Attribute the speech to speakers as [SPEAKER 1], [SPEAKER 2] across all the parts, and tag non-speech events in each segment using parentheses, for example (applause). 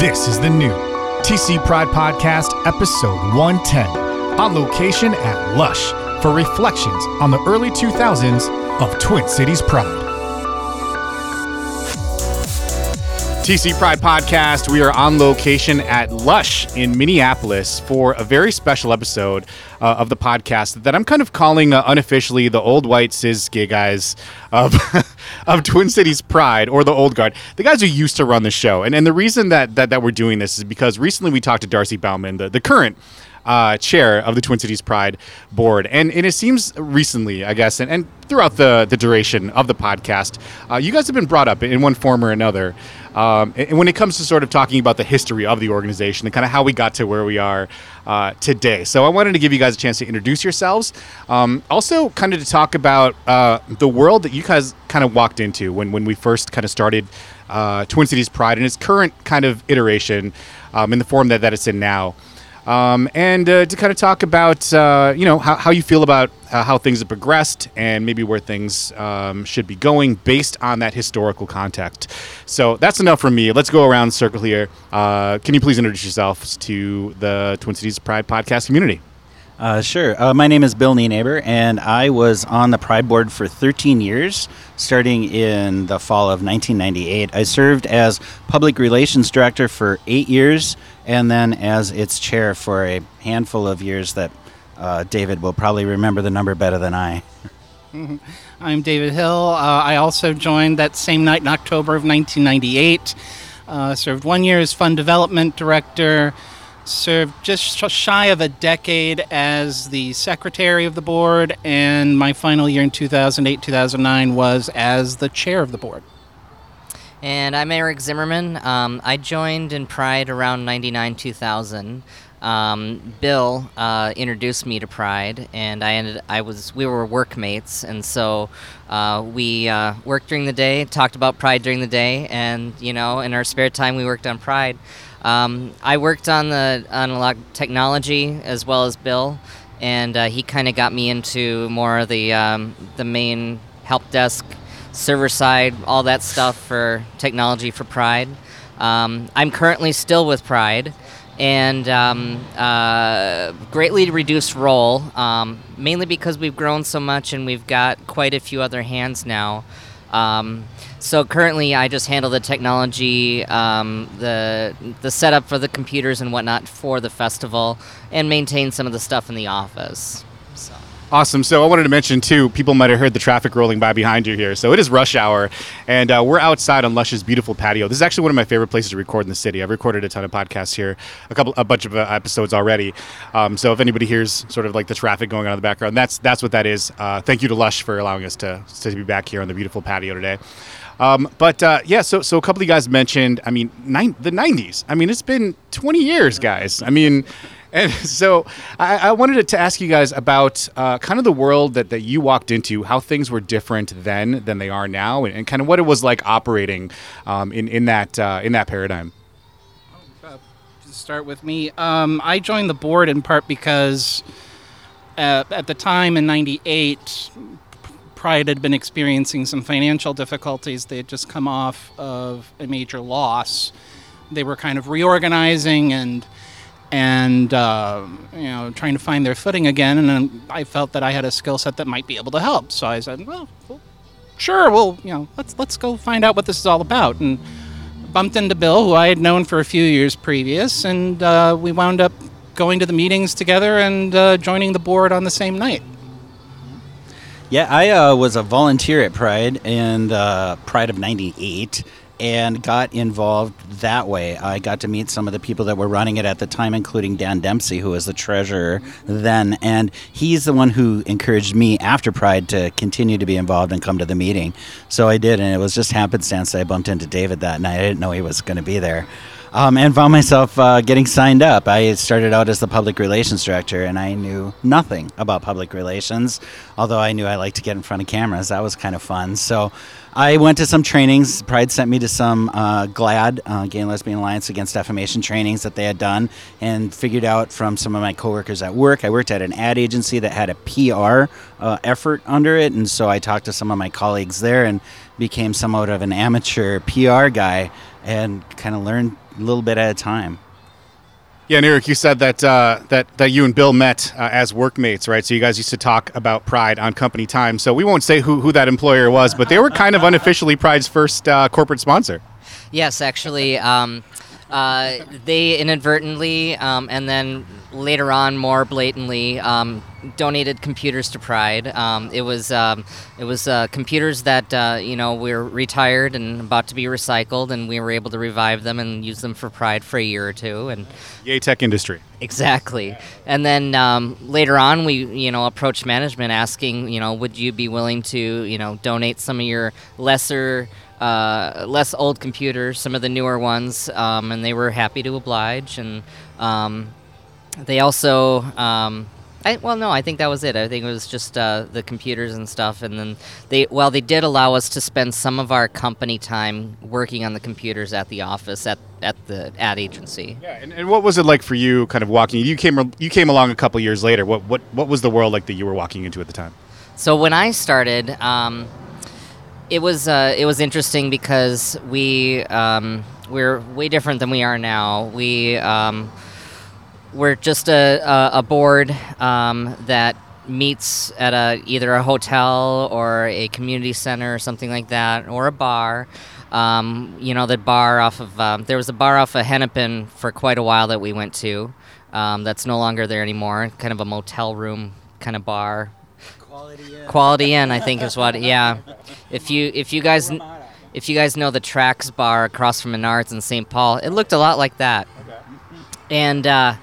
[SPEAKER 1] This is the new TC Pride Podcast, episode 110, on location at Lush for reflections on the early 2000s of Twin Cities Pride. TC Pride Podcast, we are on location at Lush in Minneapolis for a very special episode uh, of the podcast that I'm kind of calling uh, unofficially the old white cis gay guys of, (laughs) of Twin Cities Pride or the old guard, the guys who used to run the show. And, and the reason that, that, that we're doing this is because recently we talked to Darcy Bauman, the, the current uh, chair of the Twin Cities Pride board. And, and it seems recently, I guess, and, and throughout the, the duration of the podcast, uh, you guys have been brought up in one form or another. Um, and when it comes to sort of talking about the history of the organization and kind of how we got to where we are uh, today. So I wanted to give you guys a chance to introduce yourselves. Um, also, kind of to talk about uh, the world that you guys kind of walked into when, when we first kind of started uh, Twin Cities Pride and its current kind of iteration um, in the form that, that it's in now um, and uh, to kind of talk about uh, you know how, how you feel about uh, how things have progressed and maybe where things um, should be going based on that historical context. So that's enough from me. Let's go around circle here. Uh, can you please introduce yourselves to the Twin Cities Pride podcast community?
[SPEAKER 2] Uh, sure. Uh, my name is Bill Nienaber, and I was on the Pride Board for 13 years, starting in the fall of 1998. I served as Public Relations Director for eight years, and then as its chair for a handful of years that uh, David will probably remember the number better than I.
[SPEAKER 3] I'm David Hill. Uh, I also joined that same night in October of 1998. Uh, served one year as Fund Development Director served just shy of a decade as the secretary of the board, and my final year in 2008 2009 was as the chair of the board.
[SPEAKER 4] And I'm Eric Zimmerman. Um, I joined in Pride around 99 2000. Um, Bill uh, introduced me to Pride, and I ended. I was we were workmates, and so uh, we uh, worked during the day, talked about Pride during the day, and you know, in our spare time, we worked on Pride. Um, I worked on the analog technology as well as Bill, and uh, he kind of got me into more of the um, the main help desk, server side, all that stuff for technology for Pride. Um, I'm currently still with Pride, and um, uh, greatly reduced role, um, mainly because we've grown so much and we've got quite a few other hands now. Um, so currently, I just handle the technology, um, the the setup for the computers and whatnot for the festival, and maintain some of the stuff in the office. So.
[SPEAKER 1] Awesome. So I wanted to mention too, people might have heard the traffic rolling by behind you here. So it is rush hour, and uh, we're outside on Lush's beautiful patio. This is actually one of my favorite places to record in the city. I've recorded a ton of podcasts here, a couple, a bunch of uh, episodes already. Um, so if anybody hears sort of like the traffic going on in the background, that's that's what that is. Uh, thank you to Lush for allowing us to to be back here on the beautiful patio today. Um, but uh, yeah, so so a couple of you guys mentioned. I mean, nine, the '90s. I mean, it's been 20 years, guys. I mean. (laughs) And so I, I wanted to ask you guys about uh, kind of the world that, that you walked into, how things were different then than they are now, and, and kind of what it was like operating um, in, in, that, uh, in that paradigm.
[SPEAKER 3] Start with me, um, I joined the board in part because uh, at the time in 98, Pride had been experiencing some financial difficulties. They had just come off of a major loss. They were kind of reorganizing and and uh, you know trying to find their footing again. And I felt that I had a skill set that might be able to help. So I said, well, well, sure, well, you know, let's let's go find out what this is all about. And bumped into Bill, who I had known for a few years previous, and uh, we wound up going to the meetings together and uh, joining the board on the same night.
[SPEAKER 2] Yeah, I uh, was a volunteer at Pride and uh, Pride of '98, and got involved that way. I got to meet some of the people that were running it at the time, including Dan Dempsey, who was the treasurer then, and he's the one who encouraged me after Pride to continue to be involved and come to the meeting. So I did, and it was just happenstance that I bumped into David that night. I didn't know he was going to be there um, and found myself uh, getting signed up. I started out as the public relations director, and I knew nothing about public relations, although I knew I liked to get in front of cameras. That was kind of fun. So I went to some trainings. Pride sent me to some uh, GLAAD, uh, Gay and Lesbian Alliance Against Defamation trainings that they had done, and figured out from some of my coworkers at work. I worked at an ad agency that had a PR uh, effort under it, and so I talked to some of my colleagues there and became somewhat of an amateur PR guy and kind of learned little bit at a time.
[SPEAKER 1] Yeah, and Eric, you said that uh, that that you and Bill met uh, as workmates, right? So you guys used to talk about Pride on company time. So we won't say who, who that employer was, but they were kind of unofficially Pride's first uh, corporate sponsor.
[SPEAKER 4] Yes, actually, um, uh, they inadvertently um, and then later on more blatantly um, donated computers to Pride. Um, it was um, it was uh, computers that uh, you know were retired and about to be recycled, and we were able to revive them and use them for Pride for a year or two. And
[SPEAKER 1] Yay, tech industry.
[SPEAKER 4] Exactly. And then um, later on, we you know approached management asking you know would you be willing to you know donate some of your lesser uh, less old computers, some of the newer ones, um, and they were happy to oblige. And um, they also, um, I, well, no, I think that was it. I think it was just uh, the computers and stuff. And then they, well, they did allow us to spend some of our company time working on the computers at the office at, at the ad agency.
[SPEAKER 1] Yeah, and, and what was it like for you, kind of walking? You came you came along a couple years later. What what what was the world like that you were walking into at the time?
[SPEAKER 4] So when I started. Um, it was uh, it was interesting because we um, we're way different than we are now. We um, we're just a, a, a board um, that meets at a either a hotel or a community center or something like that, or a bar. Um, you know, the bar off of um, there was a bar off of Hennepin for quite a while that we went to. Um, that's no longer there anymore. Kind of a motel room kind of bar.
[SPEAKER 2] Quality Inn.
[SPEAKER 4] Quality Inn, I think is what. Yeah, if you if you guys if you guys know the Tracks Bar across from Menards in St. Paul, it looked a lot like that. And uh,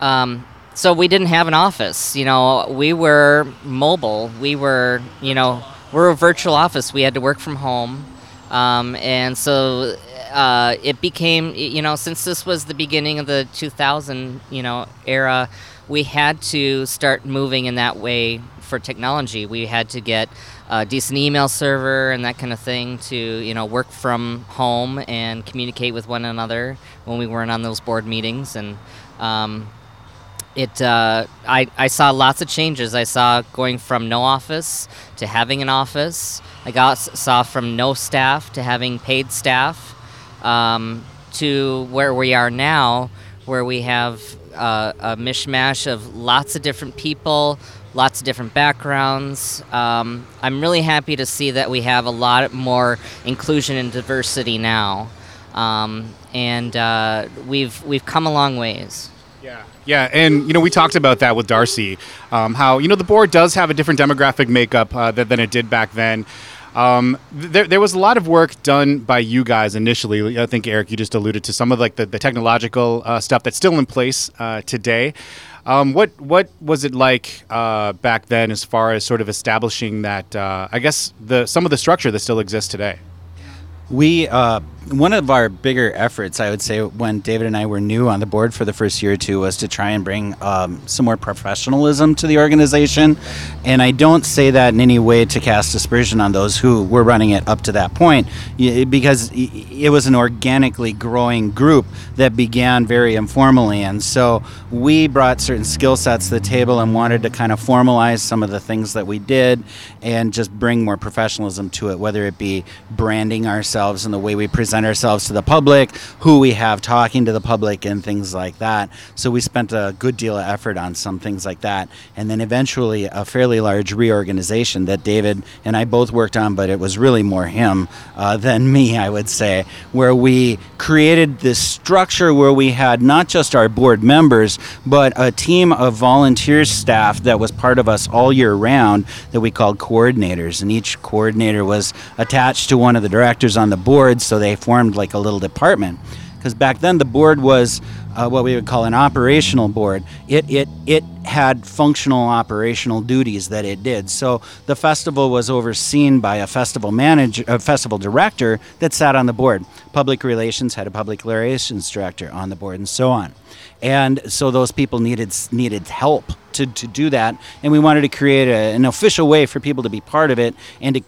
[SPEAKER 4] um, so we didn't have an office. You know, we were mobile. We were, you know, we're a virtual office. We had to work from home, um, and so uh, it became, you know, since this was the beginning of the 2000, you know, era, we had to start moving in that way for technology. We had to get a decent email server and that kind of thing to, you know, work from home and communicate with one another when we weren't on those board meetings. And um, it, uh, I, I saw lots of changes. I saw going from no office to having an office. I got saw from no staff to having paid staff, um, to where we are now, where we have uh, a mishmash of lots of different people, lots of different backgrounds. Um, I'm really happy to see that we have a lot more inclusion and diversity now, um, and uh, we've we've come a long ways.
[SPEAKER 1] Yeah, yeah, and you know we talked about that with Darcy, um, how you know the board does have a different demographic makeup uh, than, it did back then. Um, there, there was a lot of work done by you guys initially. I think Eric, you just alluded to some of like the, the technological uh, stuff that's still in place uh, today. Um, what what was it like uh, back then, as far as sort of establishing that? Uh, I guess the some of the structure that still exists today.
[SPEAKER 2] We uh, one of our bigger efforts, I would say, when David and I were new on the board for the first year or two, was to try and bring um, some more professionalism to the organization. And I don't say that in any way to cast aspersion on those who were running it up to that point, because it was an organically growing group that began very informally. And so we brought certain skill sets to the table and wanted to kind of formalize some of the things that we did and just bring more professionalism to it, whether it be branding ourselves and the way we present ourselves to the public, who we have talking to the public, and things like that. So we spent a good deal of effort on some things like that. And then eventually a fairly large reorganization that David and I both worked on, but it was really more him uh, than me, I would say, where we created this structure where we had not just our board members, but a team of volunteer staff that was part of us all year round that we called coordinators. And each coordinator was attached to one of the directors on the board, so they formed like a little department. Because back then the board was uh, what we would call an operational board. It, it, it had functional operational duties that it did. So the festival was overseen by a festival manager, a festival director that sat on the board. Public relations had a public relations director on the board, and so on. And so those people needed needed help to, to do that, and we wanted to create a, an official way for people to be part of it and to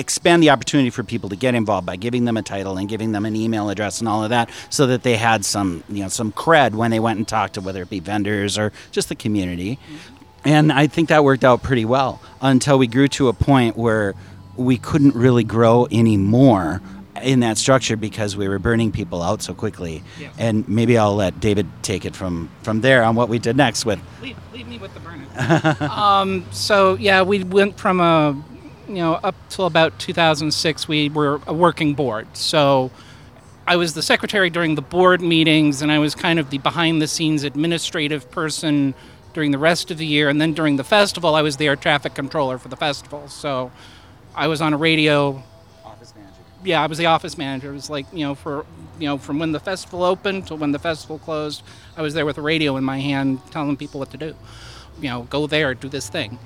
[SPEAKER 2] expand the opportunity for people to get involved by giving them a title and giving them an email address and all of that so that they had some you know some cred when they went and talked to whether it be vendors or just the community and i think that worked out pretty well until we grew to a point where we couldn't really grow anymore in that structure because we were burning people out so quickly.
[SPEAKER 3] Yeah.
[SPEAKER 2] And maybe I'll let David take it from from there on what we did next with.
[SPEAKER 3] leave, leave me with the burner. (laughs) um, so yeah, we went from a, you know, up till about 2006, we were a working board. So I was the secretary during the board meetings, and I was kind of the behind-the-scenes administrative person during the rest of the year. And then during the festival, I was the air traffic controller for the festival. So I was on a radio Office manager. yeah, I was the office manager. It was like you know for you know from when the festival opened to when the festival closed, I was there with a radio in my hand, telling people what to do. You know, go there, do this thing.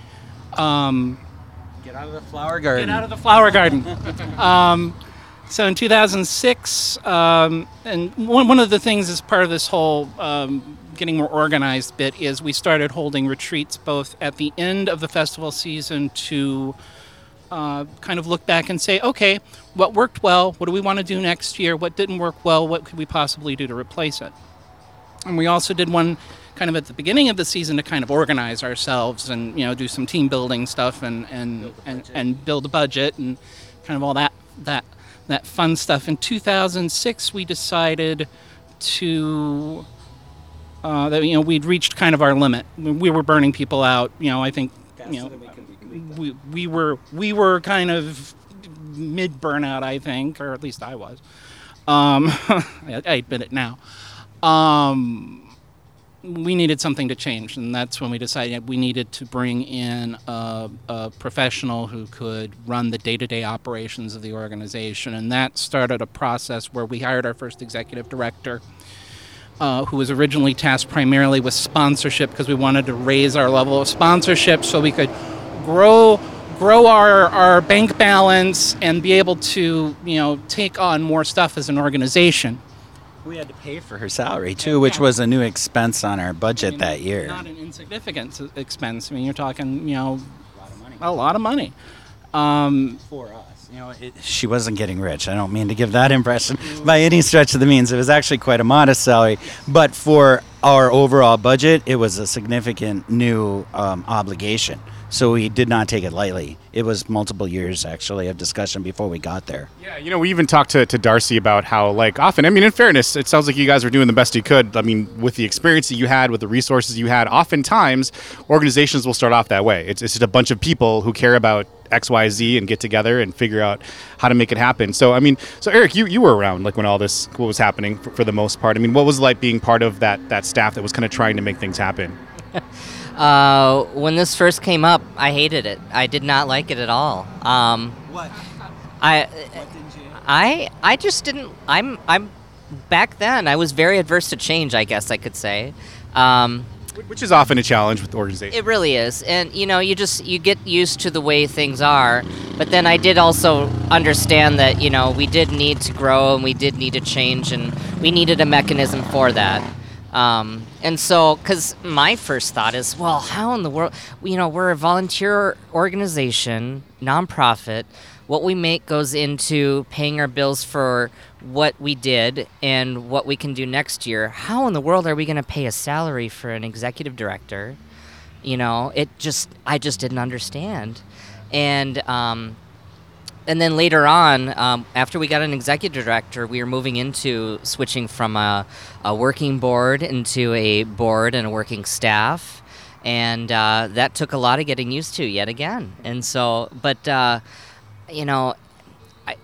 [SPEAKER 3] Um,
[SPEAKER 2] Get out of the flower garden.
[SPEAKER 3] Get out of the flower garden. (laughs) um, so in 2006, um, and one, one of the things as part of this whole um, getting more organized bit is we started holding retreats both at the end of the festival season to uh, kind of look back and say, okay, what worked well? What do we want to do next year? What didn't work well? What could we possibly do to replace it? And we also did one kind of at the beginning of the season to kind of organize ourselves and you know do some team building stuff and and, and, and build a budget and kind of all that that that fun stuff. In 2006, we decided to uh, that you know we'd reached kind of our limit. We were burning people out. You know, I think you know we, we were we were kind of mid burnout, I think, or at least I was. Um, (laughs) I, I admit it now. Um, we needed something to change, and that's when we decided we needed to bring in a, a professional who could run the day-to-day operations of the organization, and that started a process where we hired our first executive director. Uh, who was originally tasked primarily with sponsorship because we wanted to raise our level of sponsorship so we could grow grow our, our bank balance and be able to you know take on more stuff as an organization.
[SPEAKER 2] We had to pay for her salary too, which was a new expense on our budget
[SPEAKER 3] I mean,
[SPEAKER 2] that year.
[SPEAKER 3] Not an insignificant expense. I mean, you're talking you know a lot of money. Um,
[SPEAKER 2] for us. You know, it, she wasn't getting rich. I don't mean to give that impression by any stretch of the means. It was actually quite a modest salary, but for our overall budget, it was a significant new um, obligation. So we did not take it lightly. It was multiple years actually of discussion before we got there.
[SPEAKER 1] Yeah, you know, we even talked to, to Darcy about how, like, often, I mean, in fairness, it sounds like you guys were doing the best you could. I mean, with the experience that you had, with the resources you had, oftentimes organizations will start off that way. It's, it's just a bunch of people who care about X, Y, Z and get together and figure out how to make it happen. So, I mean, so Eric, you, you were around, like, when all this what was happening for, for the most part. I mean, what was it like being part of that, that staff that was kind of trying to make things happen? (laughs)
[SPEAKER 4] Uh, when this first came up, I hated it. I did not like it at all. Um,
[SPEAKER 2] What?
[SPEAKER 4] I, I, I just didn't. I'm, I'm. Back then, I was very adverse to change. I guess I could say. Um,
[SPEAKER 1] Which is often a challenge with organizations.
[SPEAKER 4] it really is, and you know, you just you get used to the way things are. But then I did also understand that you know we did need to grow and we did need to change, and we needed a mechanism for that. Um, and so, because my first thought is, well, how in the world, you know, we're a volunteer organization, nonprofit. What we make goes into paying our bills for what we did and what we can do next year. How in the world are we going to pay a salary for an executive director? You know, it just, I just didn't understand. And, um, and then later on, um, after we got an executive director, we were moving into switching from a, a working board into a board and a working staff. And uh, that took a lot of getting used to yet again. And so, but, uh, you know, I,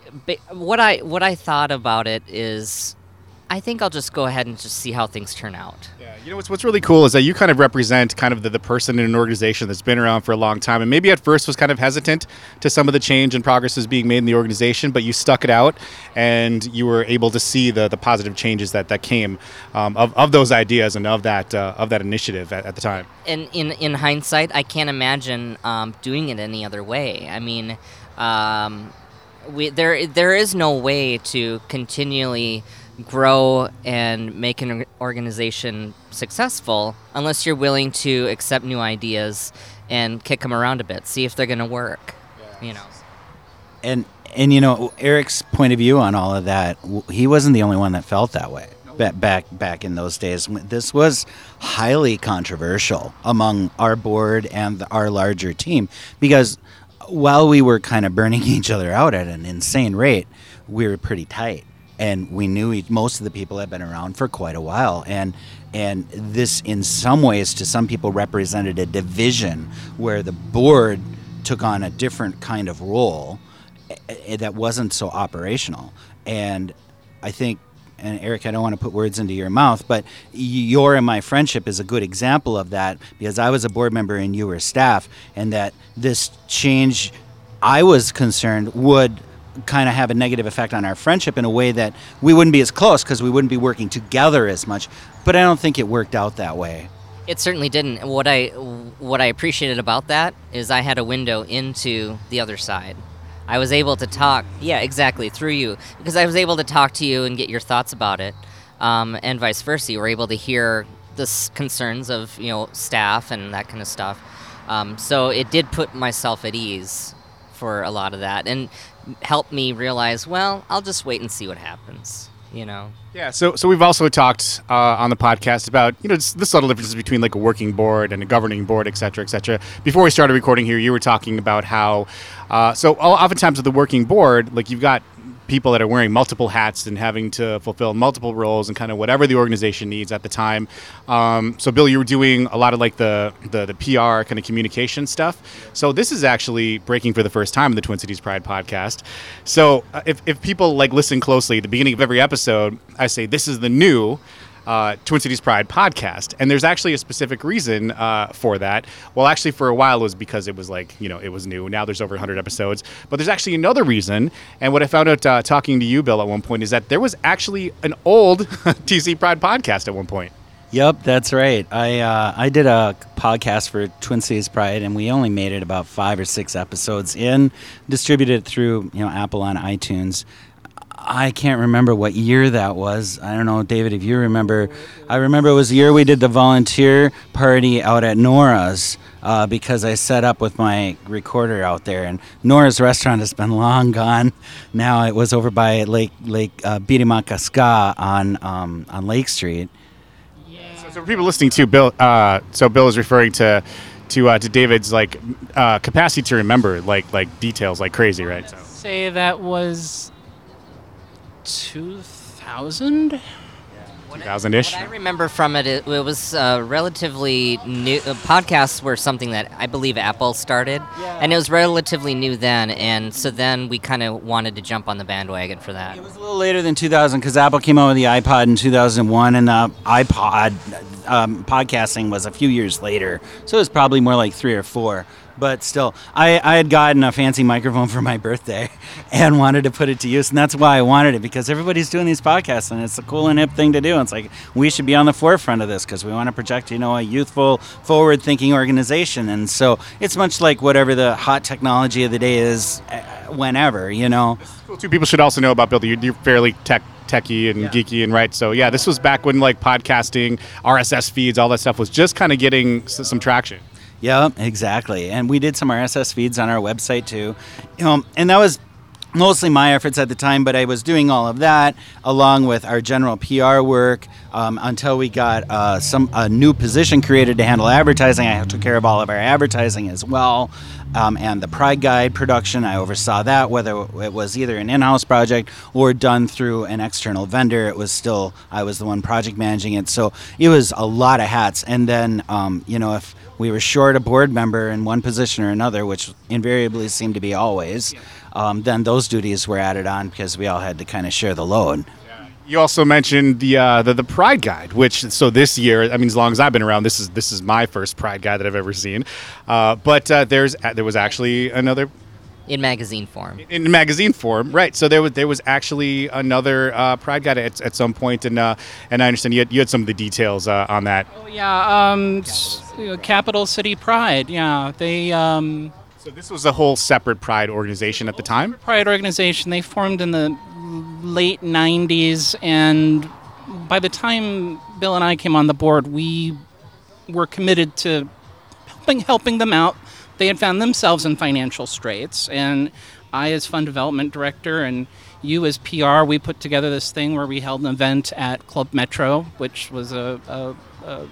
[SPEAKER 4] what I what I thought about it is, I think I'll just go ahead and just see how things turn out.
[SPEAKER 1] Yeah, you know what's what's really cool is that you kind of represent kind of the, the person in an organization that's been around for a long time, and maybe at first was kind of hesitant to some of the change and progress that's being made in the organization, but you stuck it out, and you were able to see the the positive changes that that came um, of, of those ideas and of that uh, of that initiative at, at the time.
[SPEAKER 4] And in in hindsight, I can't imagine um, doing it any other way. I mean, um, we there there is no way to continually grow and make an organization successful unless you're willing to accept new ideas and kick them around a bit, see if they're going to work. You know.
[SPEAKER 2] And and you know Eric's point of view on all of that, he wasn't the only one that felt that way. Back back back in those days, this was highly controversial among our board and our larger team because while we were kind of burning (laughs) each other out at an insane rate, we were pretty tight, and we knew most of the people had been around for quite a while, and and this, in some ways, to some people, represented a division where the board took on a different kind of role eh, eh, that wasn't so operational, and I think and Eric, I don't want to put words into your mouth, but your and my friendship is a good example of that because I was a board member and you were staff, and that this change, I was concerned, would kind of have a negative effect on our friendship in a way that we wouldn't be as close because we wouldn't be working together as much. But I don't think it worked out that way.
[SPEAKER 4] It certainly didn't. What I what I appreciated about that is I had a window into the other side. I was able to talk, yeah, exactly, through you, because I was able to talk to you and get your thoughts about it, um, and vice versa. You were able to hear the concerns of you know staff and that kind of stuff. Um, so it did put myself at ease for a lot of that, and helped me realize, well, I'll just wait and see what happens. You know.
[SPEAKER 1] Yeah, so so we've also talked uh, on the podcast about you know the subtle differences between like a working board and a governing board, et cetera, et cetera. Before we started recording here, you were talking about how uh, so oftentimes with the working board, like you've got people that are wearing multiple hats and having to fulfill multiple roles and kind of whatever the organization needs at the time. Um, so, Bill, you were doing a lot of like the, the, the PR kind of communication stuff. So, this is actually breaking for the first time in the Twin Cities Pride podcast. So, uh, if, if people like listen closely at the beginning of every episode, I say this is the new uh, Twin Cities Pride podcast. And there's actually a specific reason uh, for that. Well, actually, for a while, it was because it was like, you know, it was new. Now there's over 100 episodes. But there's actually another reason. And what I found out uh, talking to you, Bill, at one point is that there was actually an old (laughs) TC Pride podcast at one point.
[SPEAKER 2] Yep, that's right. I uh, I did a podcast for Twin Cities Pride, and we only made it about five or six episodes in, distributed through you know Apple on iTunes. I can't remember what year that was. I don't know, David, if you remember. I remember it was the year we did the volunteer party out at Nora's uh, because I set up with my recorder out there. And Nora's restaurant has been (laughs) long gone. Now it was over by Lake Lake uh, Bde Maka Ska on um, on Lake Street.
[SPEAKER 1] So, so for people listening to Bill, uh, so Bill is referring to to uh, to David's like uh, capacity to remember like like details like crazy, right? So.
[SPEAKER 3] Say that was 2000?
[SPEAKER 1] 2000-ish.
[SPEAKER 4] I remember from it, it, it was uh, relatively new. Uh, podcasts were something that I believe Apple started, and it was relatively new then. And so then we kind of wanted to jump on the bandwagon for that.
[SPEAKER 2] It was a little later than 2000 because Apple came out with the iPod in 2001, and the iPod um, podcasting was a few years later. So it was probably more like three or four. But still, I, I had gotten a fancy microphone for my birthday (laughs) and wanted to put it to use. And that's why I wanted it because everybody's doing these podcasts and it's a cool and hip thing to do. And it's like we should be on the forefront of this because we want to project, you know, a youthful, forward thinking organization. And so it's much like whatever the hot technology of the day is uh, whenever, you know.
[SPEAKER 1] Well, two people should also know about Bill. You're, you're fairly tech techie and
[SPEAKER 2] Yeah.
[SPEAKER 1] geeky and right. So yeah, this was back when like podcasting, RSS feeds, all that stuff was just kind of getting s- some traction.
[SPEAKER 2] Yeah, exactly. And we did some RSS feeds on our website too. Know, and that was mostly my efforts at the time, but I was doing all of that along with our general PR work um, until we got uh, some a new position created to handle advertising. I took care of all of our advertising as well. Um, and the Pride Guide production, I oversaw that, whether it was either an in-house project or done through an external vendor. It was still I was the one project managing it, so it was a lot of hats. And then, um, you know, if we were short a board member in one position or another, which invariably seemed to be always, um, then those duties were added on because we all had to kind of share the load.
[SPEAKER 1] You also mentioned the, uh, the the Pride Guide, which so this year, I mean, as long as I've been around, this is this is my first Pride Guide that I've ever seen. Uh, but uh, there's there was actually another
[SPEAKER 4] In magazine form.
[SPEAKER 1] in magazine form, right? So there was there was actually another uh, Pride Guide at, at some point, and uh, and I understand you had, you had some of the details uh, on that.
[SPEAKER 3] Oh, yeah, um, s- you know, Capital City Pride. Yeah, they um,
[SPEAKER 1] So this was a whole separate Pride organization at the time.
[SPEAKER 3] Pride organization. They formed in the late '90s, and by the time Bill and I came on the board, we were committed to helping helping them out. They had found themselves in financial straits, and I, as fund development director, and you as PR, we put together this thing where we held an event at Club Metro, which was a, a, a,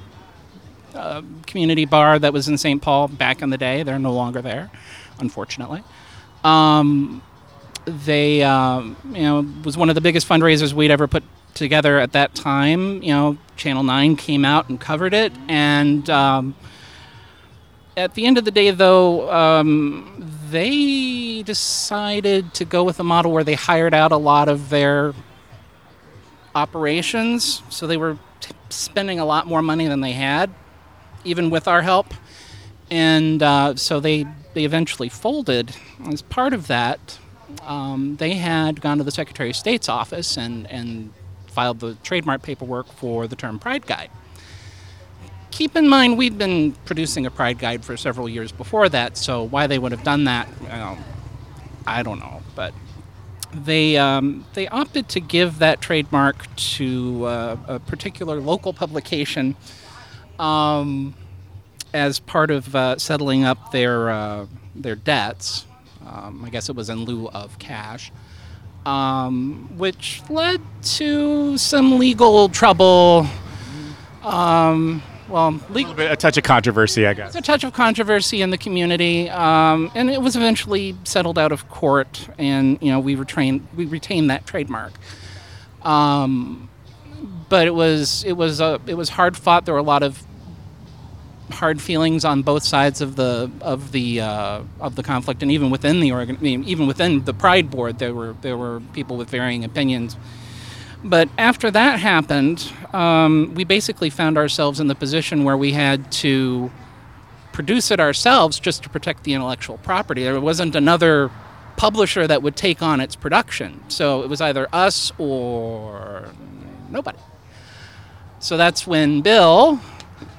[SPEAKER 3] a community bar that was in St. Paul back in the day. They're no longer there. unfortunately. Um, they, um, you know, was one of the biggest fundraisers we'd ever put together at that time. You know, Channel Nine came out and covered it, and um, at the end of the day, though, um, they decided to go with a model where they hired out a lot of their operations, so they were t- spending a lot more money than they had, even with our help, and uh, so they they eventually folded. As part of that, um, they had gone to the Secretary of State's office and and filed the trademark paperwork for the term Pride Guide. Keep in mind, we'd been producing a Pride Guide for several years before that, so why they would have done that, I don't know, but they um, they opted to give that trademark to uh, a particular local publication um, as part of uh, settling up their uh, their debts. Um, I guess it was in lieu of cash, um, which led to some legal trouble. Um, well, legal,
[SPEAKER 1] A, bit, a touch of controversy, I guess.
[SPEAKER 3] a touch of controversy in the community, um, and it was eventually settled out of court, and you know we retained we retained that trademark. Um, but it was it was a it was hard fought. There were a lot of hard feelings on both sides of the of the uh, of the conflict, and even within the organ, I mean, even within the Pride Board, there were there were people with varying opinions. But after that happened, um, we basically found ourselves in the position where we had to produce it ourselves just to protect the intellectual property. There wasn't another publisher that would take on its production. So it was either us or nobody. So that's when Bill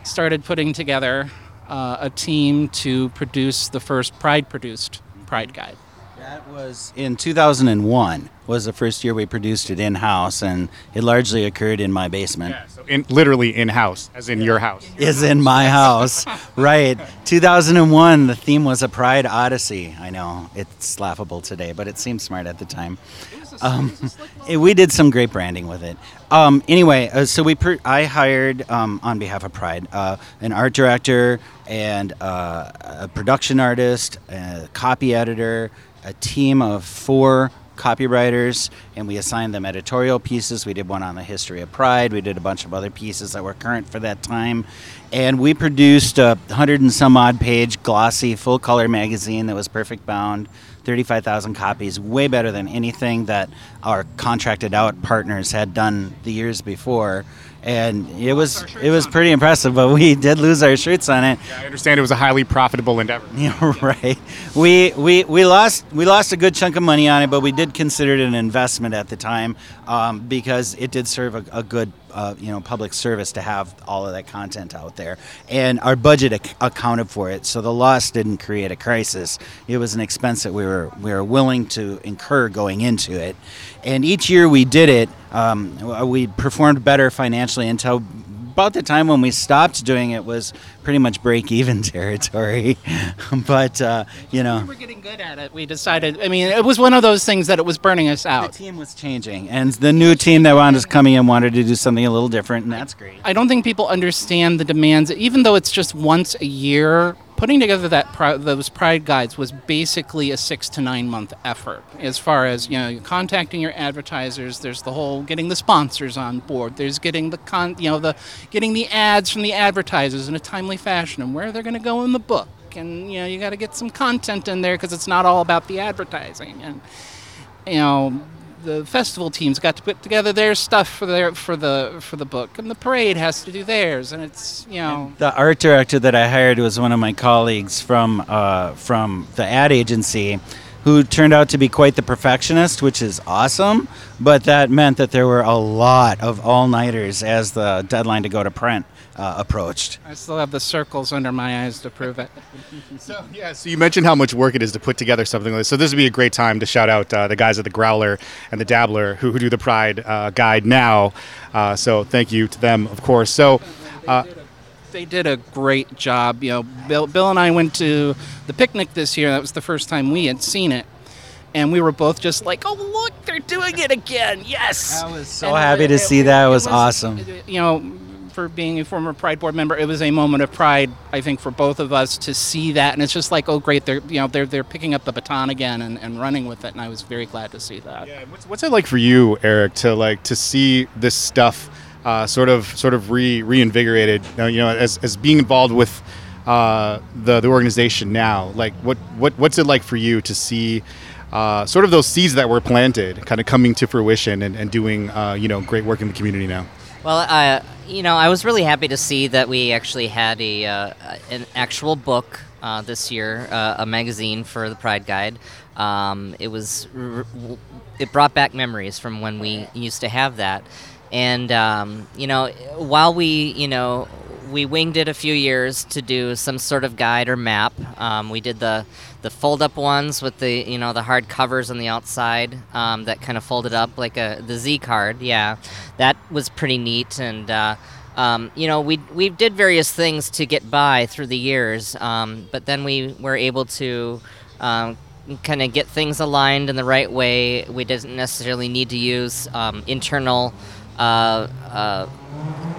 [SPEAKER 3] started putting together uh, a team to produce the first Pride produced Pride Guide.
[SPEAKER 2] That was in 2001. Was the first year we produced it in house, and it largely occurred in my basement.
[SPEAKER 1] Yeah, so in, literally in house, as in your house. (laughs)
[SPEAKER 2] Is in my house, right? 2001. The theme was a Pride Odyssey. I know it's laughable today, but it seemed smart at the time. Um, (laughs) we did some great branding with it. Um, anyway, uh, so we I hired um, on behalf of Pride uh, an art director and uh, a production artist, a copy editor, a team of four copywriters, and we assigned them editorial pieces. We did one on the history of Pride. We did a bunch of other pieces that were current for that time, and we produced a hundred and some odd page glossy full color magazine that was perfect bound. 35,000 copies, way better than anything that our contracted out partners had done the years before. And it was it was pretty impressive, but we did lose our shirts on it.
[SPEAKER 1] Yeah, I understand it was a highly profitable endeavor. (laughs)
[SPEAKER 2] Yeah, right. We, we we lost we lost a good chunk of money on it, but we did consider it an investment at the time um, because it did serve a, a good uh, you know public service to have all of that content out there, and our budget ac- accounted for it. So the loss didn't create a crisis. It was an expense that we were we were willing to incur going into it, and each year we did it. Um, we performed better financially until about the time when we stopped doing it was pretty much break even (laughs) territory. (laughs) but uh, you know,
[SPEAKER 3] We were getting good at it. We decided. I mean, it was one of those things that it was burning us out.
[SPEAKER 2] the team was changing, and the new team that wanted us coming in wanted to do something a little different, and that's great.
[SPEAKER 3] I don't think people understand the demands. Even though it's just once a year, putting together that those pride guides was basically a six to nine month effort. As far as you know, contacting your advertisers, there's the whole getting the sponsors on board. There's getting the con, you know, the getting the ads from the advertisers in a timely fashion and where they're going to go in the book. And you know, you got to get some content in there because it's not all about the advertising. And you know the festival teams got to put together their stuff for their for the for the book. And the parade has to do theirs. And it's you know.
[SPEAKER 2] The art director that I hired was one of my colleagues from uh, from the ad agency, who turned out to be quite the perfectionist, which is awesome. But that meant that there were a lot of all nighters as the deadline to go to print uh, approached.
[SPEAKER 3] I still have the circles under my eyes to prove it. (laughs)
[SPEAKER 1] So yeah, so you mentioned how much work it is to put together something like this. So this would be a great time to shout out uh, the guys at the Growler and the Dabbler who, who do the Pride uh, guide now. Uh, so thank you to them, of course. So uh,
[SPEAKER 3] They did a great job. You know, Bill, Bill and I went to the picnic this year. That was the first time we had seen it, and we were both just like, "Oh, look, they're doing it again! Yes!"
[SPEAKER 2] I was so
[SPEAKER 3] And
[SPEAKER 2] happy to see that. It was awesome.
[SPEAKER 3] You know, for being a former Pride board member. It was a moment of pride, I think, for both of us to see that, and it's just like, oh, great, they're you know they're they're picking up the baton again and, and running with it, and I was very glad to see that.
[SPEAKER 1] Yeah, what's, what's it like for you, Eric, to like to see this stuff uh, sort of sort of re reinvigorated? You know, you know as as being involved with uh, the the organization now. Like, what what what's it like for you to see? Uh, sort of those seeds that were planted, kind of coming to fruition and, and doing, uh, you know, great work in the community now.
[SPEAKER 4] Well, you know, I was really happy to see that we actually had a uh, an actual book uh, this year, uh, a magazine for the Pride Guide. Um, it was it brought back memories from when we used to have that, and um, you know, while we you know we winged it a few years to do some sort of guide or map. Um, we did the the fold up ones with the you know the hard covers on the outside um, that kind of folded up like a the Z card. Yeah, that was pretty neat and. Uh, um, you know, we we did various things to get by through the years, um, but then we were able to um, kind of get things aligned in the right way. We didn't necessarily need to use um, internal uh, uh,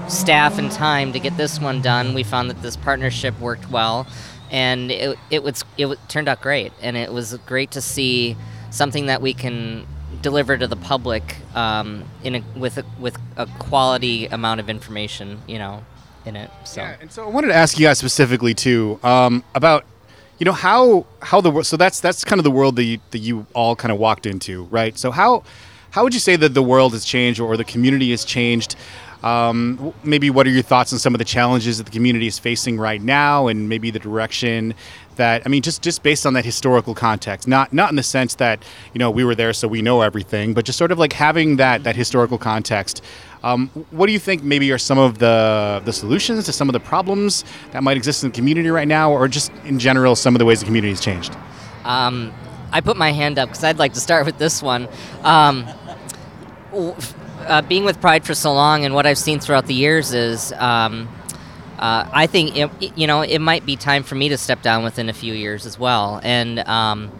[SPEAKER 4] staff and time to get this one done. We found that this partnership worked well, and it it was it turned out great, and it was great to see something that we can deliver to the public um, in a, with a, with a quality amount of information, you know, in it. So.
[SPEAKER 1] Yeah, and so I wanted to ask you guys specifically too um, about you know how how the so that's that's kind of the world that you, that you all kind of walked into, right? So how how would you say that the world has changed or the community has changed? Um, maybe what are your thoughts on some of the challenges that the community is facing right now, and maybe the direction that I mean, just just based on that historical context, not not in the sense that you know we were there so we know everything, but just sort of like having that that historical context. Um, what do you think maybe are some of the the solutions to some of the problems that might exist in the community right now, or just in general some of the ways the community has changed?
[SPEAKER 4] Um, I put my hand up because I'd like to start with this one. Um, uh, being with Pride for so long and what I've seen throughout the years is, um, uh, I think it, you know it might be time for me to step down within a few years as well, and um,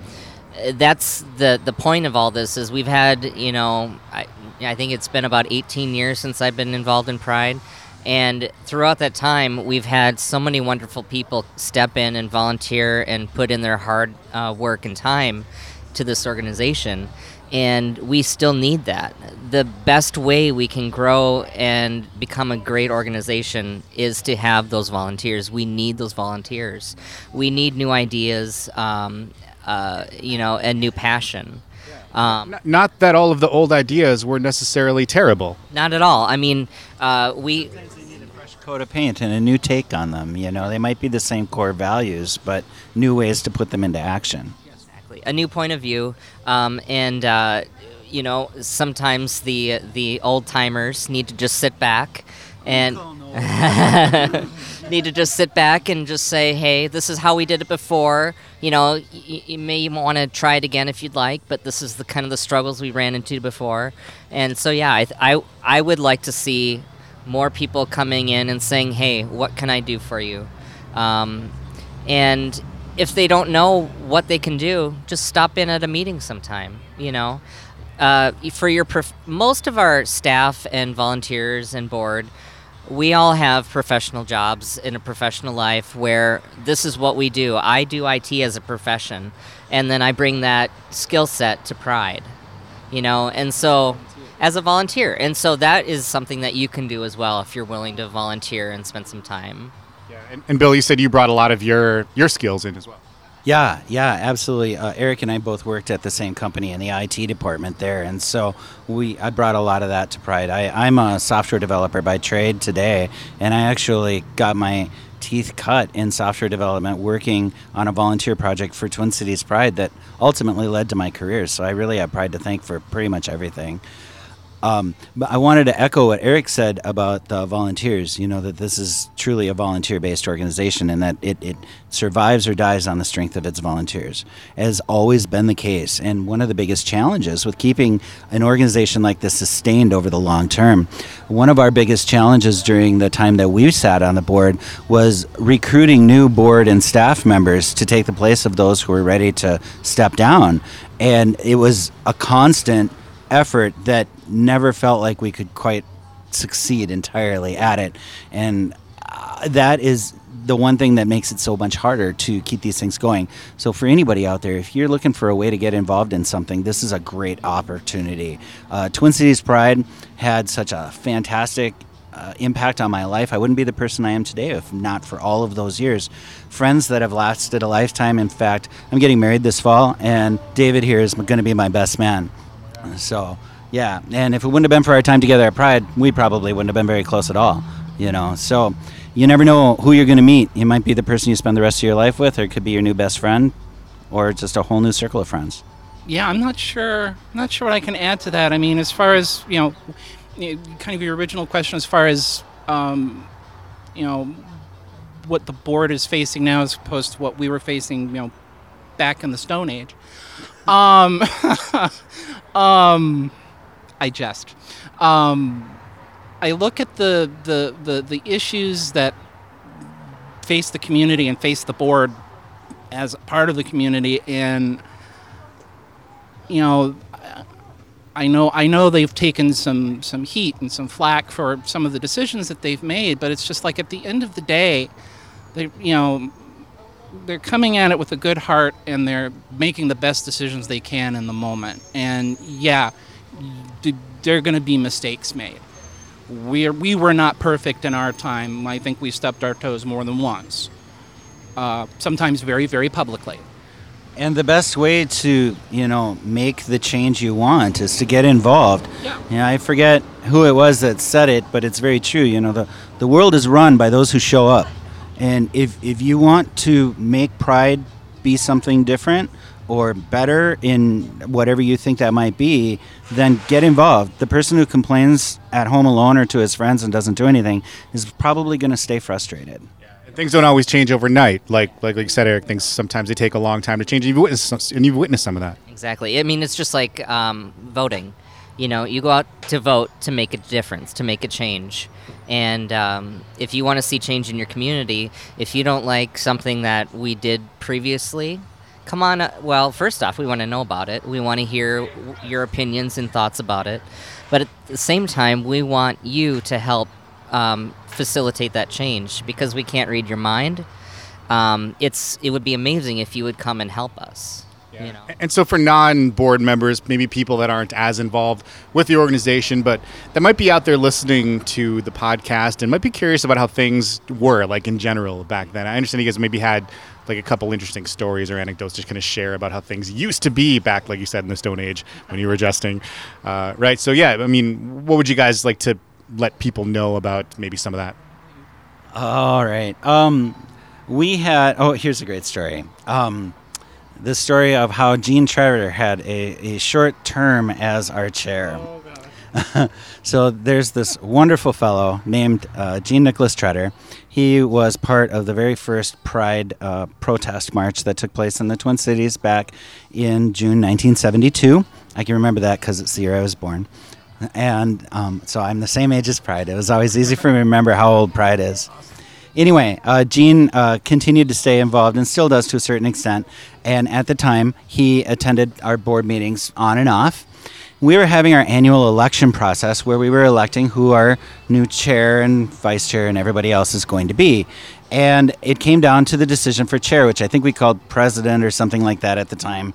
[SPEAKER 4] that's the the point of all this is we've had you know I, I think it's been about 18 years since I've been involved in Pride. And throughout that time, we've had so many wonderful people step in and volunteer and put in their hard uh, work and time to this organization and we still need that. The best way we can grow and become a great organization is to have those volunteers. We need those volunteers. We need new ideas, um, uh, you know, and new passion.
[SPEAKER 1] Um, not that all of the old ideas were necessarily terrible.
[SPEAKER 4] Not at all. I mean, uh, we Sometimes they need a fresh
[SPEAKER 2] coat of paint and a new take on them. You know, they might be the same core values, but new ways to put them into action
[SPEAKER 4] exactly a new point of view, um, and uh, you know sometimes the the old timers need to just sit back and (laughs) need to just sit back and just say, hey, this is how we did it before. You know, y- you may want to try it again if you'd like, but this is the kind of the struggles we ran into before. And so, yeah, I, I, I would like to see more people coming in and saying, hey, what can I do for you? Um, and if they don't know what they can do, just stop in at a meeting sometime. You know, uh, for your prof- most of our staff and volunteers and board, we all have professional jobs in a professional life where this is what we do. I do IT as a profession, and then I bring that skill set to Pride. You know, and so as a volunteer, and so that is something that you can do as well if you're willing to volunteer and spend some time.
[SPEAKER 1] And, and Bill, you said you brought a lot of your your skills in as well.
[SPEAKER 2] Yeah, yeah, absolutely. Uh, Eric and I both worked at the same company in the IT department there, and so we I brought a lot of that to Pride. I, I'm a software developer by trade today, and I actually got my teeth cut in software development working on a volunteer project for Twin Cities Pride that ultimately led to my career. So I really have Pride to thank for pretty much everything. Um, but I wanted to echo what Eric said about the volunteers. You know that this is truly a volunteer-based organization, and that it, it survives or dies on the strength of its volunteers. it Has always been the case, and one of the biggest challenges with keeping an organization like this sustained over the long term. One of our biggest challenges during the time that we sat on the board was recruiting new board and staff members to take the place of those who were ready to step down, and it was a constant effort that never felt like we could quite succeed entirely at it, and uh, that is the one thing that makes it so much harder to keep these things going. So, for anybody out there, if you're looking for a way to get involved in something, this is a great opportunity. Uh, Twin Cities Pride had such a fantastic uh, impact on my life. I wouldn't be the person I am today if not for all of those years. Friends that have lasted a lifetime. In fact, I'm getting married this fall, and David here is going to be my best man. So, yeah, and if it wouldn't have been for our time together at Pride, we probably wouldn't have been very close at all, you know. So, you never know who you're going to meet. You might be the person you spend the rest of your life with, or it could be your new best friend, or just a whole new circle of friends.
[SPEAKER 3] Yeah, I'm not sure. I'm not sure what I can add to that. I mean, as far as you know, kind of your original question, as far as um, you know, what the board is facing now, as opposed to what we were facing, you know, back in the Stone Age. Um, (laughs) um, I jest. Um, I look at the, the, the, the issues that face the community and face the board as part of the community, and you know, I know I know they've taken some some heat and some flack for some of the decisions that they've made, but it's just like at the end of the day, they you know they're coming at it with a good heart and they're making the best decisions they can in the moment. And yeah, they're going to be mistakes made. We we were not perfect in our time. I think we stepped our toes more than once. Uh, sometimes very very publicly.
[SPEAKER 2] And the best way to, you know, make the change you want is to get involved.
[SPEAKER 3] Yeah.
[SPEAKER 2] You know, I forget who it was that said it, but it's very true. You know, the, the world is run by those who show up. And if, if you want to make pride be something different or better in whatever you think that might be, then get involved. The person who complains at home alone or to his friends and doesn't do anything is probably going to stay frustrated. Yeah.
[SPEAKER 1] And things don't always change overnight. Like, like like you said, Eric. Things sometimes they take a long time to change. And you've witnessed some, and you've witnessed some of that.
[SPEAKER 4] Exactly. I mean, it's just like um, voting. You know, you go out to vote to make a difference, to make a change. And um, if you want to see change in your community, if you don't like something that we did previously, come on. Uh, well, first off, we want to know about it. We want to hear w- your opinions and thoughts about it. But at the same time, we want you to help um, facilitate that change because we can't read your mind. Um, it's it would be amazing if you would come and help us. You know.
[SPEAKER 1] And so, for non-board members, maybe people that aren't as involved with the organization, but that might be out there listening to the podcast and might be curious about how things were, like in general back then. I understand you guys maybe had like a couple interesting stories or anecdotes to kind of share about how things used to be back, like you said, in the Stone Age when you were adjusting, uh, right? So, yeah, I mean, what would you guys like to let people know about maybe some of that?
[SPEAKER 2] All right. Um, we had. Oh, here's a great story. Um, the story of how Jean Tretter had a, a short term as our chair. (laughs) so there's this wonderful fellow named uh, Jean-Nickolaus Tretter. He was part of the very first Pride uh, protest march that took place in the Twin Cities back in June 1972. I can remember that because it's the year I was born. And um, so I'm the same age as Pride. It was always easy for me to remember how old Pride is. Anyway, uh, Gene uh, continued to stay involved and still does to a certain extent. And at the time, he attended our board meetings on and off. We were having our annual election process where we were electing who our new chair and vice chair and everybody else is going to be. And it came down to the decision for chair, which I think we called president or something like that at the time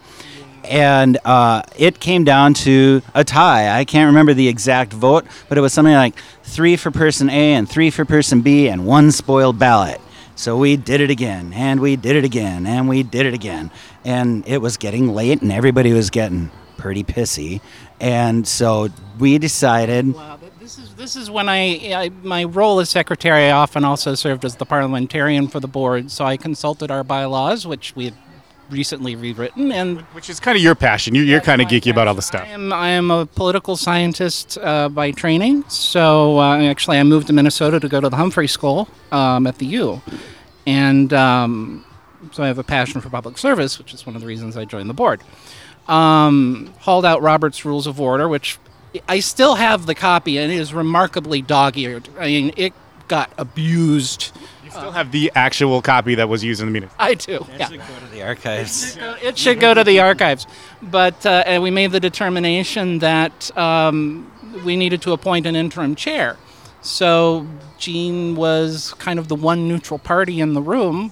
[SPEAKER 2] and uh, it came down to a tie. I can't remember the exact vote, but it was something like three for person A and three for person B and one spoiled ballot. So we did it again, and we did it again, and we did it again. And it was getting late, and everybody was getting pretty pissy. And so we decided.
[SPEAKER 3] Wow, this is this is when I, I my role as secretary. I often also served as the parliamentarian for the board. So I consulted our bylaws, which we had recently rewritten, and
[SPEAKER 1] Which is kind of your passion. You're, you're kind of geeky about all the stuff.
[SPEAKER 3] I am, I am a political scientist uh, by training. So uh, actually, I moved to Minnesota to go to the Humphrey School um, at the U, and um, so I have a passion for public service, which is one of the reasons I joined the board. Um, hauled out Robert's Rules of Order, which I still have the copy, and it is remarkably dog-eared. I mean, it got abused.
[SPEAKER 1] You still have the actual copy that was used in the meeting.
[SPEAKER 3] I do. Yeah.
[SPEAKER 2] Should go to the archives.
[SPEAKER 3] It should go to the archives. But uh, and we made the determination that um, we needed to appoint an interim chair. So Gene was kind of the one neutral party in the room.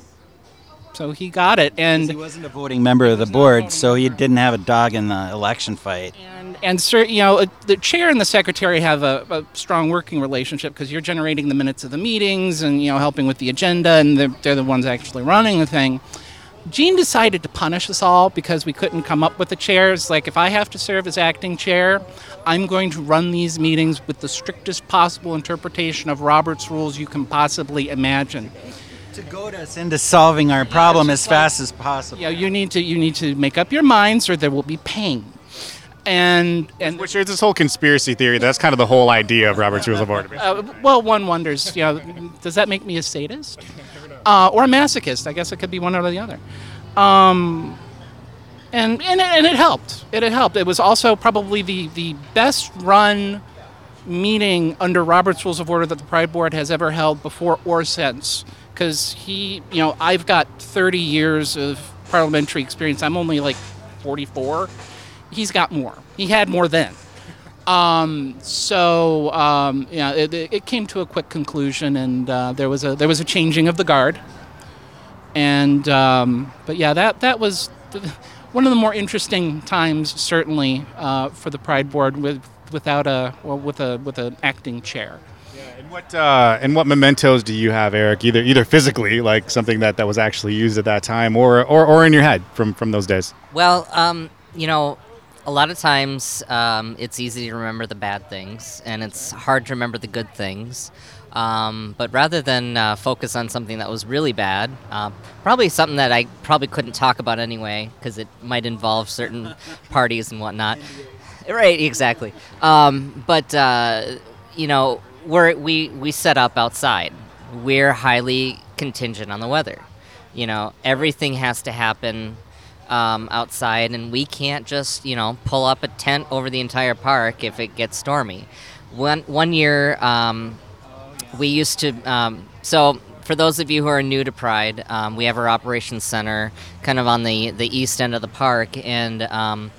[SPEAKER 3] So he got it, and
[SPEAKER 2] he wasn't a voting member of the board, so he didn't have a dog in the election fight.
[SPEAKER 3] And, and sir, you know, uh, the chair and the secretary have a, a strong working relationship because you're generating the minutes of the meetings and you know helping with the agenda, and they're, they're the ones actually running the thing. Gene decided to punish us all because we couldn't come up with the chairs. Like, if I have to serve as acting chair, I'm going to run these meetings with the strictest possible interpretation of Robert's rules you can possibly imagine.
[SPEAKER 2] To goad us into solving our problem as fast as possible.
[SPEAKER 3] Yeah, you need to you need to make up your minds, or there will be pain. And and
[SPEAKER 1] Which is this whole conspiracy theory. That's kind of the whole idea of Robert's Rules of Order.
[SPEAKER 3] uh, well, one wonders, you know, does that make me a sadist uh, or a masochist? I guess it could be one or the other. Um, and and it, and it helped. It had helped. It was also probably the the best run meeting under Robert's Rules of Order that the Pride Board has ever held before or since. Because he, you know, I've got 30 years of parliamentary experience. I'm only like 44. He's got more. He had more then. Um, so um, yeah, it, it came to a quick conclusion, and uh, there was a there was a changing of the guard. And um, but yeah, that that was one of the more interesting times, certainly uh, for the Pride Board with without a well, with a with an acting chair.
[SPEAKER 1] And what uh, and what mementos do you have, Eric? Either either physically, like something that, that was actually used at that time, or, or or in your head from from those days.
[SPEAKER 4] Well, um, you know, a lot of times um, it's easy to remember the bad things, and it's hard to remember the good things. Um, but rather than uh, focus on something that was really bad, uh, probably something that I probably couldn't talk about anyway, because it might involve certain (laughs) parties and whatnot. Right, exactly. Um, but uh, you know, we're, we we set up outside. We're highly contingent on the weather. You know, everything has to happen um, outside, and we can't just you know pull up a tent over the entire park if it gets stormy. One one year, um, we used to. Um, so for those of you who are new to Pride, um, we have our operations center kind of on the the east end of the park, and um,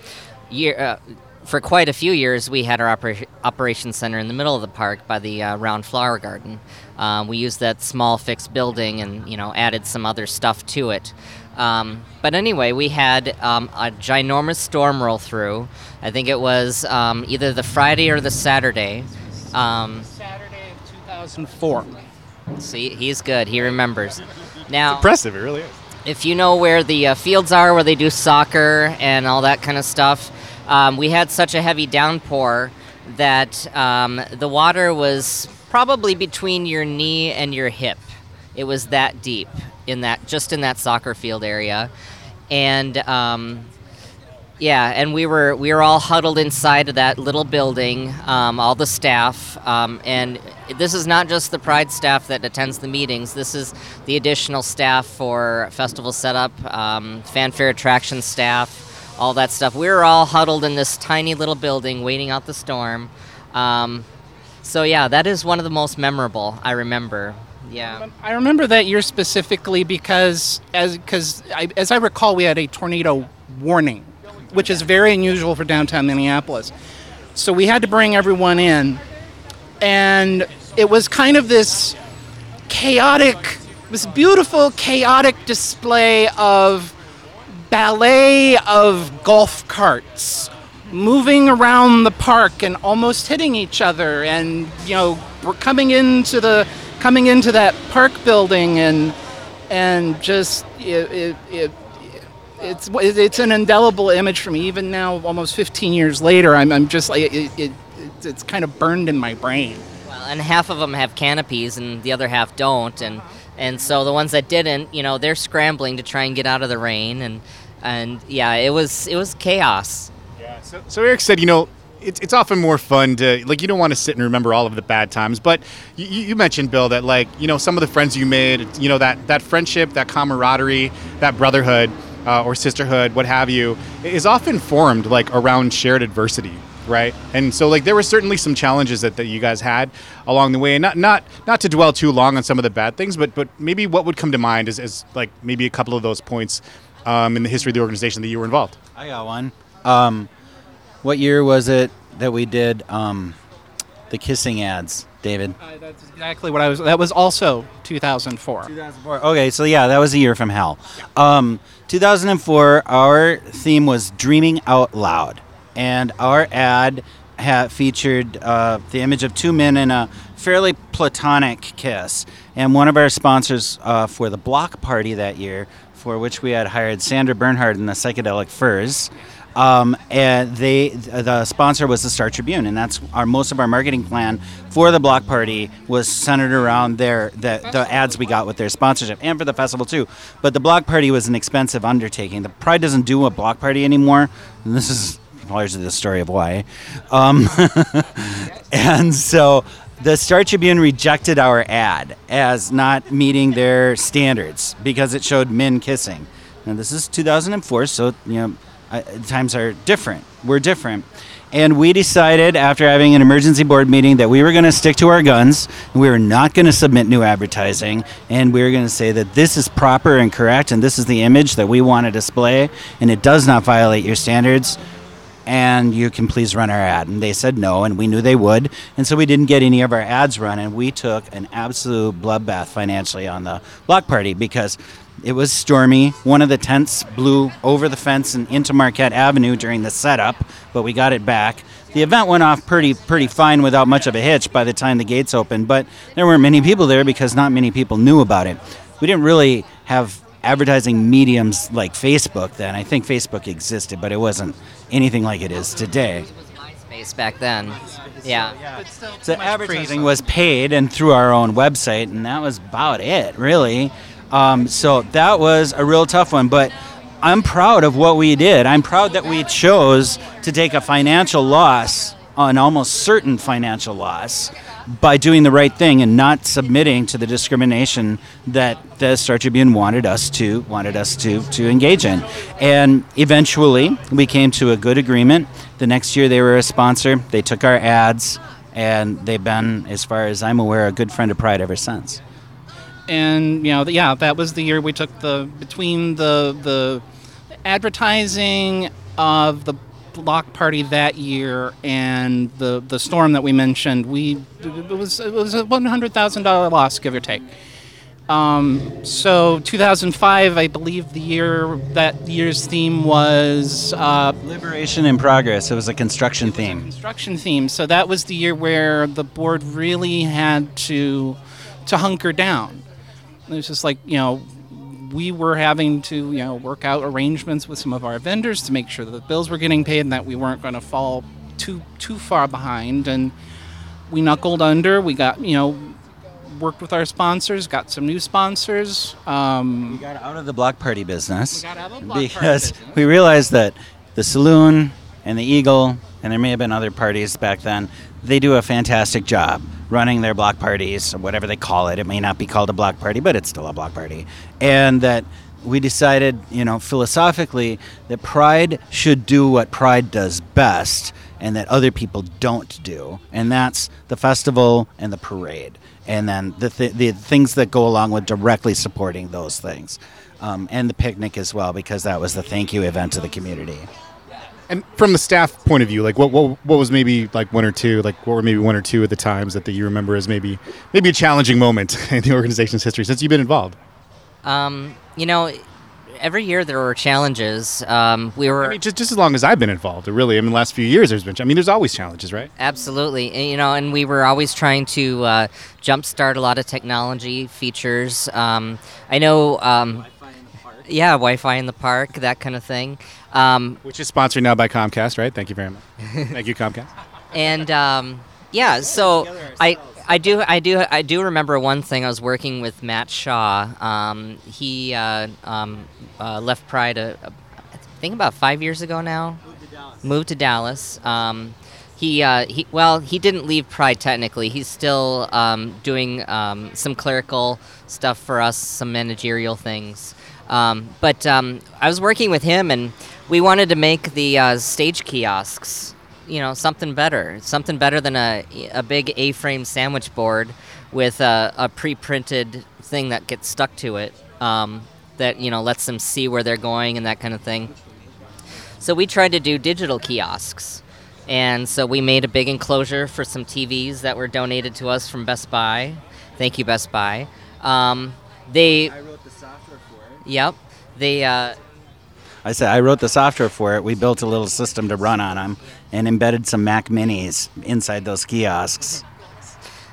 [SPEAKER 4] year. Uh, for quite a few years, we had our opera- operations center in the middle of the park by the uh, round flower garden. Um, we used that small fixed building and you know added some other stuff to it. Um, but anyway, we had um, a ginormous storm roll through. I think it was um, either the Friday or the Saturday. Um,
[SPEAKER 3] Saturday of 2004.
[SPEAKER 4] see, he's good. He remembers. Now,
[SPEAKER 1] Impressive, it really is.
[SPEAKER 4] if you know where the uh, fields are, where they do soccer and all that kind of stuff, um, we had such a heavy downpour that um, the water was probably between your knee and your hip. It was that deep in that just in that soccer field area, and um, yeah, and we were we were all huddled inside of that little building, um, all the staff, um, and this is not just the Pride staff that attends the meetings. This is the additional staff for festival setup, um, fanfare attraction staff, all that stuff. We were all huddled in this tiny little building, waiting out the storm. Um, so yeah, that is one of the most memorable I remember. Yeah.
[SPEAKER 3] I remember that year specifically because, as because I, as I recall, we had a tornado warning, which is very unusual for downtown Minneapolis. So we had to bring everyone in, and it was kind of this chaotic, this beautiful chaotic display of ballet of golf carts moving around the park and almost hitting each other and you know we're coming into the coming into that park building and and just it, it, it it's it's an indelible image for me. Even now almost 15 years later i'm, I'm just like it, it, it's, kind of burned in my brain.
[SPEAKER 4] Well, and half of them have canopies, and the other half don't, and and so the ones that didn't, you know, they're scrambling to try and get out of the rain, and and yeah, it was it was chaos.
[SPEAKER 1] Yeah. So, so Eric said, you know, it's, it's often more fun to like you don't want to sit and remember all of the bad times, but you, you mentioned Bill that like you know some of the friends you made, you know that that friendship, that camaraderie, that brotherhood uh, or sisterhood, what have you, is often formed like around shared adversity. Right, and so like there were certainly some challenges that, that you guys had along the way, and not not not to dwell too long on some of the bad things, but but maybe what would come to mind is, is like maybe a couple of those points um, in the history of the organization that you were involved.
[SPEAKER 2] I got one. Um, what year was it that we did um, the kissing ads David?
[SPEAKER 3] Uh, that's exactly what I was. That was also 2004.
[SPEAKER 2] 2004. Okay, so yeah, that was a year from hell. Um, 2004, our theme was Dreaming Out Loud. And our ad ha- featured uh, the image of two men in a fairly platonic kiss. And one of our sponsors uh, for the block party that year, for which we had hired Sandra Bernhard and the Psychedelic Furs. Um, and they, the sponsor was the Star Tribune, and that's our most of our marketing plan for the block party was centered around their the, the ads we got with their sponsorship, and for the festival too. But the block party was an expensive undertaking. The Pride doesn't do a block party anymore. And this is largely the story of why. Um, (laughs) and so the Star Tribune rejected our ad as not meeting their standards because it showed men kissing. And this is 2004, so you know uh, times are different. We're different. And we decided after having an emergency board meeting that we were going to stick to our guns. We were not going to submit new advertising. And we were going to say that this is proper and correct, and this is the image that we want to display, and it does not violate your standards and you can please run our ad. And they said no, and we knew they would. And so we didn't get any of our ads run, and we took an absolute bloodbath financially on the block party because it was stormy. One of the tents blew over the fence and into Marquette Avenue during the setup, but we got it back. The event went off pretty pretty fine without much of a hitch by the time the gates opened, but there weren't many people there because not many people knew about it. We didn't really have advertising mediums like Facebook then. I think Facebook existed, but it wasn't anything like it is today.
[SPEAKER 4] It was MySpace back then. Yeah.
[SPEAKER 3] But still,
[SPEAKER 2] So advertising was paid and through our own website, and that was about it, really. Um, so that was a real tough one, but I'm proud of what we did. I'm proud that we chose to take a financial loss, an almost certain financial loss, by doing the right thing and not submitting to the discrimination that the Star Tribune wanted us to wanted us to to engage in. And eventually, we came to a good agreement. The next year, they were a sponsor. They took our ads, and they've been, as far as I'm aware, a good friend of Pride ever since.
[SPEAKER 3] and you know, yeah, that was the year we took the between the the advertising of the block party that year and the the storm that we mentioned. We it was it was a one hundred thousand dollar loss, give or take. Um, so 2005, I believe the year that year's theme was uh,
[SPEAKER 2] Liberation in progress. It was a construction theme.
[SPEAKER 3] construction theme. So that was the year where the board really had to to hunker down. It was just like you know we were having to you know work out arrangements with some of our vendors to make sure that the bills were getting paid and that we weren't going to fall too too far behind. And we knuckled under. We got you know worked with our sponsors, got some new sponsors. Um,
[SPEAKER 2] We got out of the block party business
[SPEAKER 3] We got out of the block party
[SPEAKER 2] because
[SPEAKER 3] business.
[SPEAKER 2] we realized that the saloon and the Eagle, and there may have been other parties back then, they do a fantastic job running their block parties or whatever they call it. It may not be called a block party, but it's still a block party. And that we decided, you know, philosophically, that Pride should do what Pride does best and that other people don't do. And that's the festival and the parade. And then the, th- the things that go along with directly supporting those things. Um, and the picnic as well, because that was the thank you event to the community.
[SPEAKER 1] And from the staff point of view, like what, what what was maybe like one or two, like what were maybe one or two of the times that, that you remember as maybe maybe a challenging moment (laughs) in the organization's history since you've been involved?
[SPEAKER 4] Um, you know, every year there were challenges. Um, we were
[SPEAKER 1] I mean, just just as long as I've been involved, really. I mean, the last few years there's been. I mean, there's always challenges, right?
[SPEAKER 4] Absolutely, and, you know, and we were always trying to uh, jumpstart a lot of technology features. Um, I know, um, yeah, Wi-Fi in the park, that kind of thing. Um,
[SPEAKER 1] Which is sponsored now by Comcast, right? Thank you very much. Thank you, Comcast.
[SPEAKER 4] and um, yeah, so I. I do, I do, I do remember one thing. I was working with Matt Shaw. Um, he uh, um, uh, left Pride, a, a, I think about five years ago now. Moved to Dallas. Um, he, uh, he, well, he didn't leave Pride technically. He's still um, doing um, some clerical stuff for us, some managerial things. Um, but um, I was working with him, and we wanted to make the uh, stage kiosks you know something better something better than a, a big a-frame sandwich board with a, a pre-printed thing that gets stuck to it um, that you know lets them see where they're going and that kind of thing so we tried to do digital kiosks And so we made a big enclosure for some TVs that were donated to us from Best Buy. Thank you, Best Buy. Um, they,
[SPEAKER 2] I wrote the software for it.
[SPEAKER 4] yep, they. Uh,
[SPEAKER 2] I said I wrote the software for it. We built a little system to run on them and embedded some Mac Minis inside those kiosks.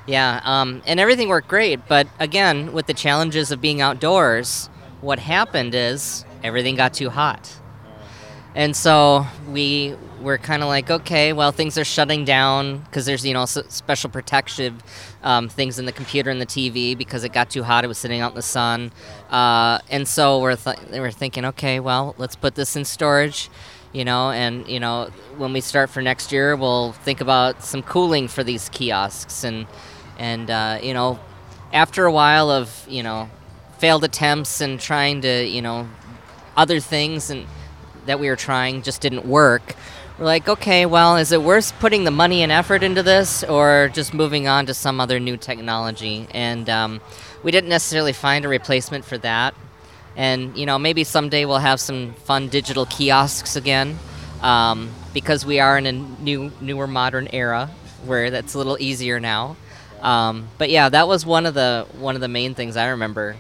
[SPEAKER 4] Yeah, um, and everything worked great. But again, with the challenges of being outdoors, what happened is everything got too hot. And so we were kind of like, okay, well, things are shutting down because there's, you know, special protective um, things in the computer and the TV because it got too hot. It was sitting out in the sun. Uh, and so we're, th- we're thinking, okay, well, let's put this in storage, you know, and, you know, when we start for next year, we'll think about some cooling for these kiosks. And, and uh, you know, after a while of, you know, failed attempts and trying to, you know, other things and that we were trying just didn't work. We're like, okay, well, is it worth putting the money and effort into this, or just moving on to some other new technology? And um, we didn't necessarily find a replacement for that. And you know, maybe someday we'll have some fun digital kiosks again, um, because we are in a new, newer, modern era where that's a little easier now. Um, but yeah, that was one of the one of the main things I remember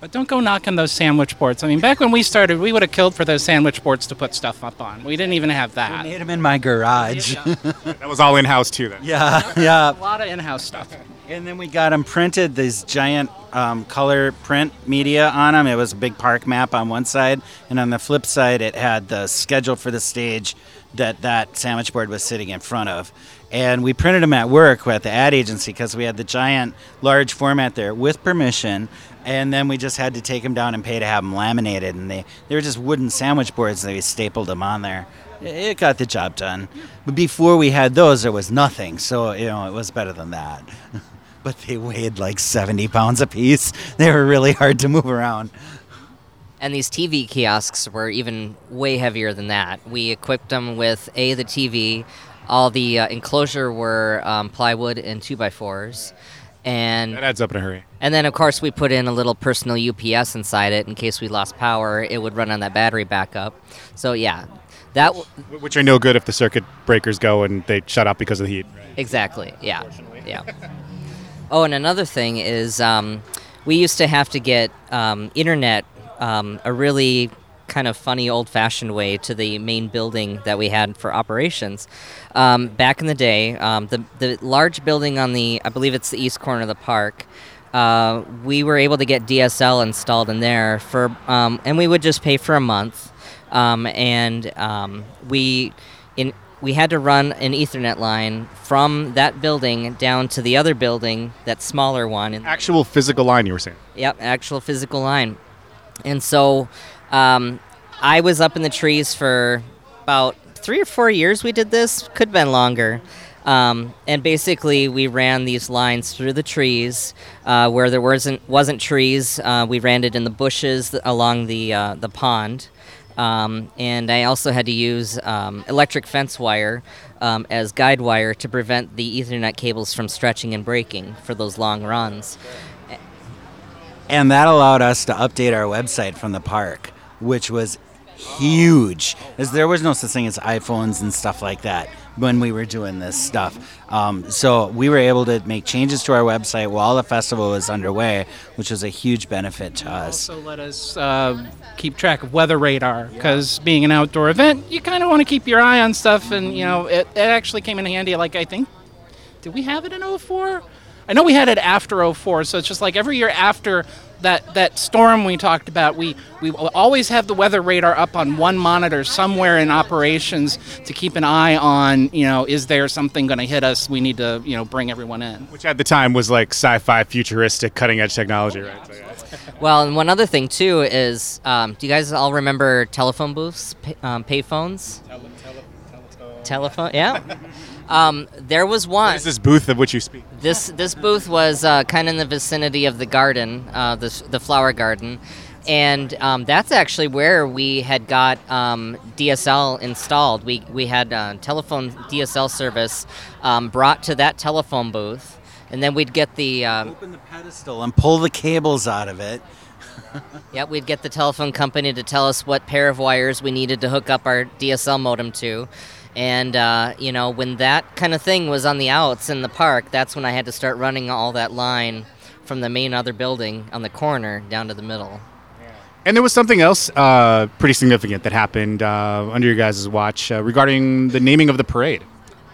[SPEAKER 3] But don't go knocking those sandwich boards. I mean, back when we started, we would have killed for those sandwich boards to put stuff up on. We didn't even have that.
[SPEAKER 2] I
[SPEAKER 3] that.
[SPEAKER 2] made them in my garage. (laughs)
[SPEAKER 1] That was all in house too. Then.
[SPEAKER 2] yeah, yeah.
[SPEAKER 3] A lot of in-house stuff.
[SPEAKER 2] And then we got them printed, these giant um, color print media on them. It was a big park map on one side, and on the flip side, it had the schedule for the stage that that sandwich board was sitting in front of. And we printed them at work at the ad agency because we had the giant, large format there with permission. And then we just had to take them down and pay to have them laminated. And they, they were just wooden sandwich boards, and we stapled them on there. It got the job done. But before we had those, there was nothing. So, you know, it was better than that. (laughs) but they weighed like 70 pounds apiece. (laughs) They were really hard to move around.
[SPEAKER 4] And these TV kiosks were even way heavier than that. We equipped them with a the TV, all the uh, enclosure were um, plywood and two by fours, and
[SPEAKER 1] That adds up in a hurry.
[SPEAKER 4] and then of course we put in a little personal UPS inside it in case we lost power. It would run on that battery backup. So yeah, that w-
[SPEAKER 1] Which are no good if the circuit breakers go and they shut off because of the heat.
[SPEAKER 4] Exactly. Yeah. Yeah. Oh, and another thing is, um, we used to have to get um, internet um, a really kind of funny, old-fashioned way to the main building that we had for operations. Um, back in the day, um, the the large building on the, I believe it's the east corner of the park. Uh, we were able to get DSL installed in there for, um, and we would just pay for a month, um, and um, we in we had to run an Ethernet line from that building down to the other building, that smaller one.
[SPEAKER 1] Actual physical line, you were saying.
[SPEAKER 4] yep, actual physical line. And so um, I was up in the trees for about three or four years. We did this, could have been longer. Um, and basically, we ran these lines through the trees uh, where there wasn't wasn't trees. Uh, we ran it in the bushes along the uh, the pond. Um, and I also had to use um, electric fence wire um, as guide wire to prevent the Ethernet cables from stretching and breaking for those long runs.
[SPEAKER 2] And that allowed us to update our website from the park, which was huge. As there was no such thing as iPhones and stuff like that when we were doing this stuff. Um, so we were able to make changes to our website while the festival was underway, which was a huge benefit to us.
[SPEAKER 3] Also, let us uh, keep track of weather radar because being an outdoor event, you kind of want to keep your eye on stuff. And you know, it, it actually came in handy. Like I think, did we have it in 04? I know we had it after 04, so it's just like every year after that that storm we talked about, we we always have the weather radar up on one monitor somewhere in operations to keep an eye on. You know, is there something going to hit us? We need to you know bring everyone in.
[SPEAKER 1] Which at the time was like sci-fi, futuristic, cutting-edge technology, right? So, yeah.
[SPEAKER 4] Well, and one other thing too is, um, do you guys all remember telephone booths, pay, um, payphones? Telephone, yeah. Um, there was one.
[SPEAKER 1] What is this booth of which you speak?
[SPEAKER 4] This this booth was uh, kind of in the vicinity of the garden, uh, the the flower garden, and um, that's actually where we had got um, DSL installed. We we had uh, telephone DSL service um, brought to that telephone booth, and then we'd get the um,
[SPEAKER 2] Open the pedestal and pull the cables out of it. (laughs)
[SPEAKER 4] yeah we'd get the telephone company to tell us what pair of wires we needed to hook up our DSL modem to. And uh, you know, when that kind of thing was on the outs in the park, that's when I had to start running all that line from the main other building on the corner down to the middle.
[SPEAKER 1] And there was something else uh, pretty significant that happened uh, under your guys' watch uh, regarding the naming of the parade.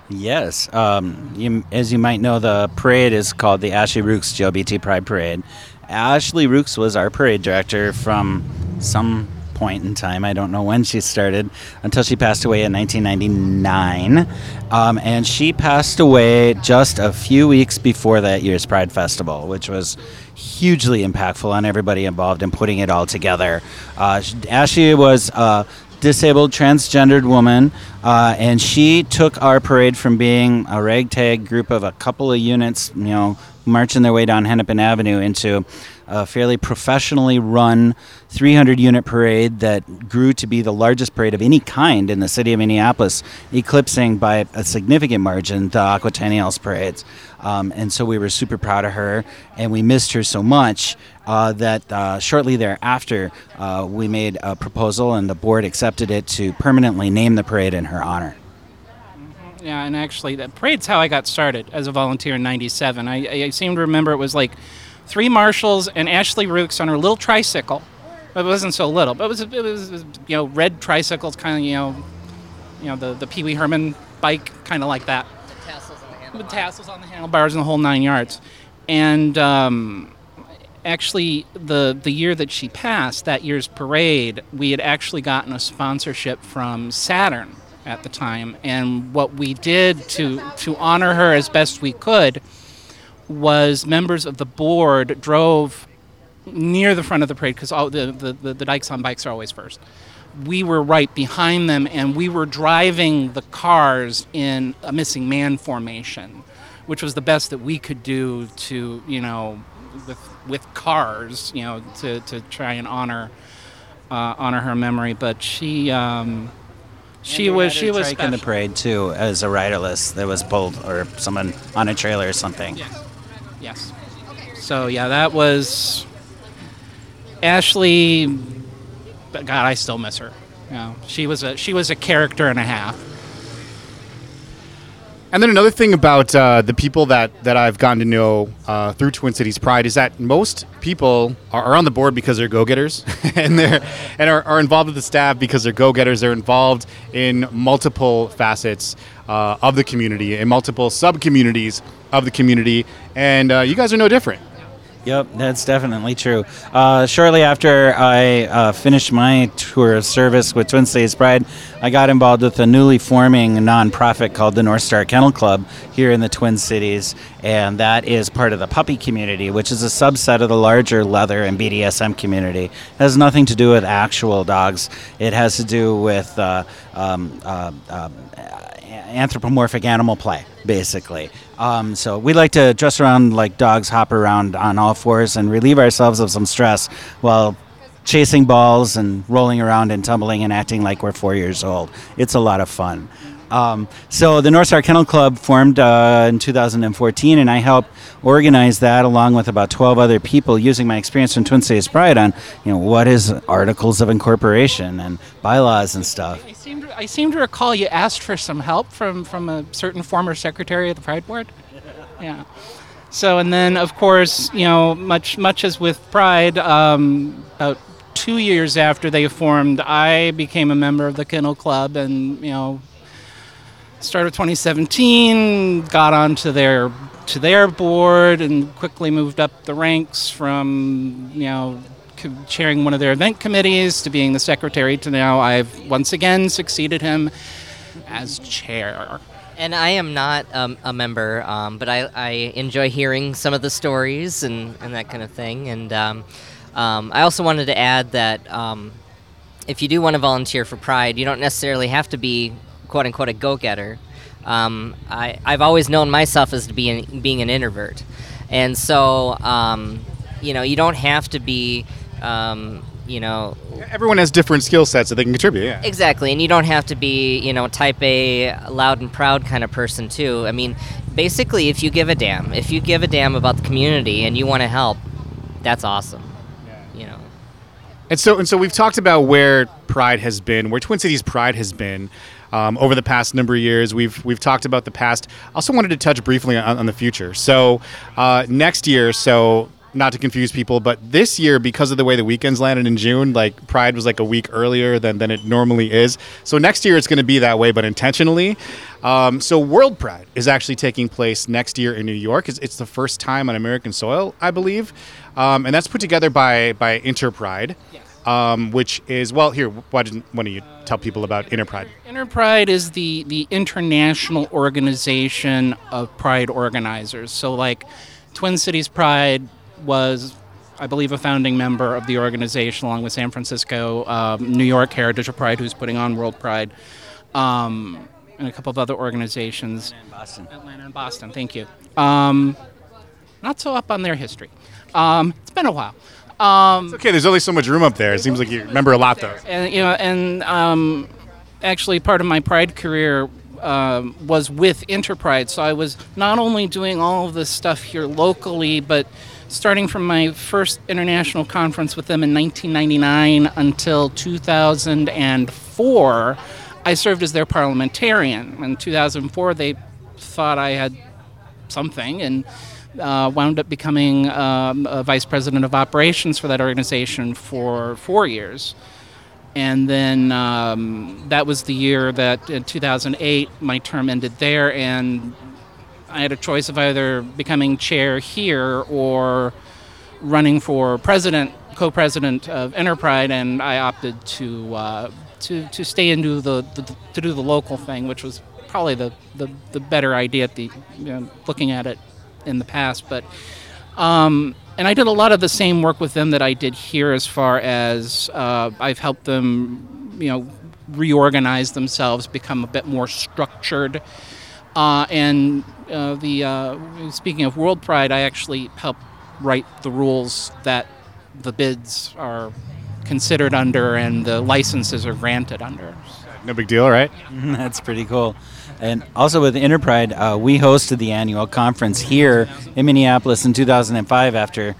[SPEAKER 2] Yes. Um, you, as you might know, the parade is called the Ashley Rukes GLBT Pride Parade. Ashley Rukes was our parade director from some point in time. I don't know when she started until she passed away in 1999. Um, and she passed away just a few weeks before that year's Pride Festival, which was hugely impactful on everybody involved in putting it all together. Uh, Ashley was a disabled transgendered woman, uh, and she took our parade from being a ragtag group of a couple of units, you know, marching their way down Hennepin Avenue into a fairly professionally run 300 unit parade that grew to be the largest parade of any kind in the city of Minneapolis, eclipsing by a significant margin the Aquatennials parades. Um, and so we were super proud of her, and we missed her so much uh, that uh, shortly thereafter uh, we made a proposal, and the board accepted it to permanently name the parade in her honor.
[SPEAKER 3] Yeah, and actually, the parade's how I got started as a volunteer in '97. I, I seem to remember it was like three marshals and Ashley Rukes on her little tricycle. It wasn't so little, but it was it was you know red tricycles, kind of you know, you know the the Pee Wee Herman bike, kind of like that. With tassels on the handlebars and the whole nine yards. And um, actually, the the year that she passed, that year's parade, we had actually gotten a sponsorship from Saturn at the time, and what we did to to honor her as best we could was members of the board drove near the front of the parade because all the, the, the, the on bikes are always first. We were right behind them and we were driving the cars in a missing man formation, which was the best that we could do to, you know, with, with cars, you know, to, to try and honor uh, honor her memory. But she um, she was she was
[SPEAKER 2] in the parade too as a riderless that was pulled or someone on a trailer or something.
[SPEAKER 3] Yes. Yes. So yeah, that was Ashley. But God, I still miss her. You know, she was a she was a character and a half.
[SPEAKER 1] And then another thing about uh, the people that, that I've gotten to know uh, through Twin Cities Pride is that most people are, are on the board because they're go-getters, (laughs) and they're and are, are involved with the staff because they're go-getters. They're involved in multiple facets uh, of the community, in multiple sub-communities of the community, and uh, you guys are no different.
[SPEAKER 2] Yep, that's definitely true. Uh, shortly after I uh, finished my tour of service with Twin Cities Pride, I got involved with a newly forming nonprofit called the North Star Kennel Club here in the Twin Cities, and that is part of the puppy community, which is a subset of the larger leather and BDSM community. It has nothing to do with actual dogs. It has to do with uh, um, uh, um, anthropomorphic animal play, basically. Um, so we like to dress around like dogs, hop around on all fours, and relieve ourselves of some stress while chasing balls and rolling around and tumbling and acting like we're four years old. It's a lot of fun. Um, so the North Star Kennel Club formed uh, in 2014, and I helped organize that along with about 12 other people, using my experience from Twin Cities Pride on, you know, what is articles of incorporation and bylaws and stuff.
[SPEAKER 3] I seem to, I seem to recall you asked for some help from from a certain former secretary of the Pride Board. Yeah. So and then of course you know much much as with Pride, um, about two years after they formed, I became a member of the Kennel Club, and you know start of 2017 got onto their to their board and quickly moved up the ranks from you know chairing one of their event committees to being the secretary to now I've once again succeeded him as chair.
[SPEAKER 4] And I am not um, a member, um, but I, I enjoy hearing some of the stories and, and that kind of thing. And um, um, I also wanted to add that um, if you do want to volunteer for Pride, you don't necessarily have to be quote unquote a go getter. Um, I, I've always known myself as to be an, being an introvert. And so, um, you know, you don't have to be, um, you know,
[SPEAKER 1] Everyone has different skill sets that they can contribute. Yeah.
[SPEAKER 4] Exactly, and you don't have to be, you know, type A, loud and proud kind of person too. I mean, basically, if you give a damn, if you give a damn about the community and you want to help, that's awesome. You know.
[SPEAKER 1] And so, and so we've talked about where Pride has been, where Twin Cities Pride has been. Um, over the past number of years. We've we've talked about the past. Also wanted to touch briefly on, on the future. So uh, next year, so not to confuse people, but this year, because of the way the weekends landed in June, like Pride was like a week earlier than, than it normally is. So next year it's going to be that way, but intentionally. Um, so World Pride is actually taking place next year in New York. It's, it's the first time on American soil, I believe, um, and that's put together by by Interpride. Um, which is well here. Why didn't why don't you tell people about Interpride?
[SPEAKER 3] Interpride is the the international organization of Pride organizers. So like Twin Cities Pride was, I believe, a founding member of the organization, along with San Francisco, um, New York Heritage of Pride, who's putting on World Pride, um, and a couple of other organizations.
[SPEAKER 2] Boston.
[SPEAKER 3] Atlanta and Boston. Thank you. Um, not so up on their history. Um, it's been a while. Um,
[SPEAKER 1] Okay, there's only so much room up there. It seems like you remember a lot though.
[SPEAKER 3] and you know, and um, actually, part of my Pride career um, was with Interpride. So I was not only doing all of this stuff here locally, but starting from my first international conference with them in 1999 until 2004, I served as their parliamentarian. In 2004, they thought I had something and uh, wound up becoming um, a vice president of operations for that organization for four years. And then um, that was the year that in 2008 my term ended there, and I had a choice of either becoming chair here or running for president, co-president of Interpride, and I opted to uh, to to stay and do the, the to do the local thing, which was probably the the, the better idea at the you know, looking at it in the past, but. Um, and I did a lot of the same work with them that I did here, as far as uh, I've helped them, you know, reorganize themselves, become a bit more structured. Uh, and uh, the uh, speaking of World Pride, I actually helped write the rules that the bids are considered under and the licenses are granted under.
[SPEAKER 1] No big deal, right? (laughs)
[SPEAKER 2] That's pretty cool. And also with Interpride, uh, we hosted the annual conference here in Minneapolis in 2005 after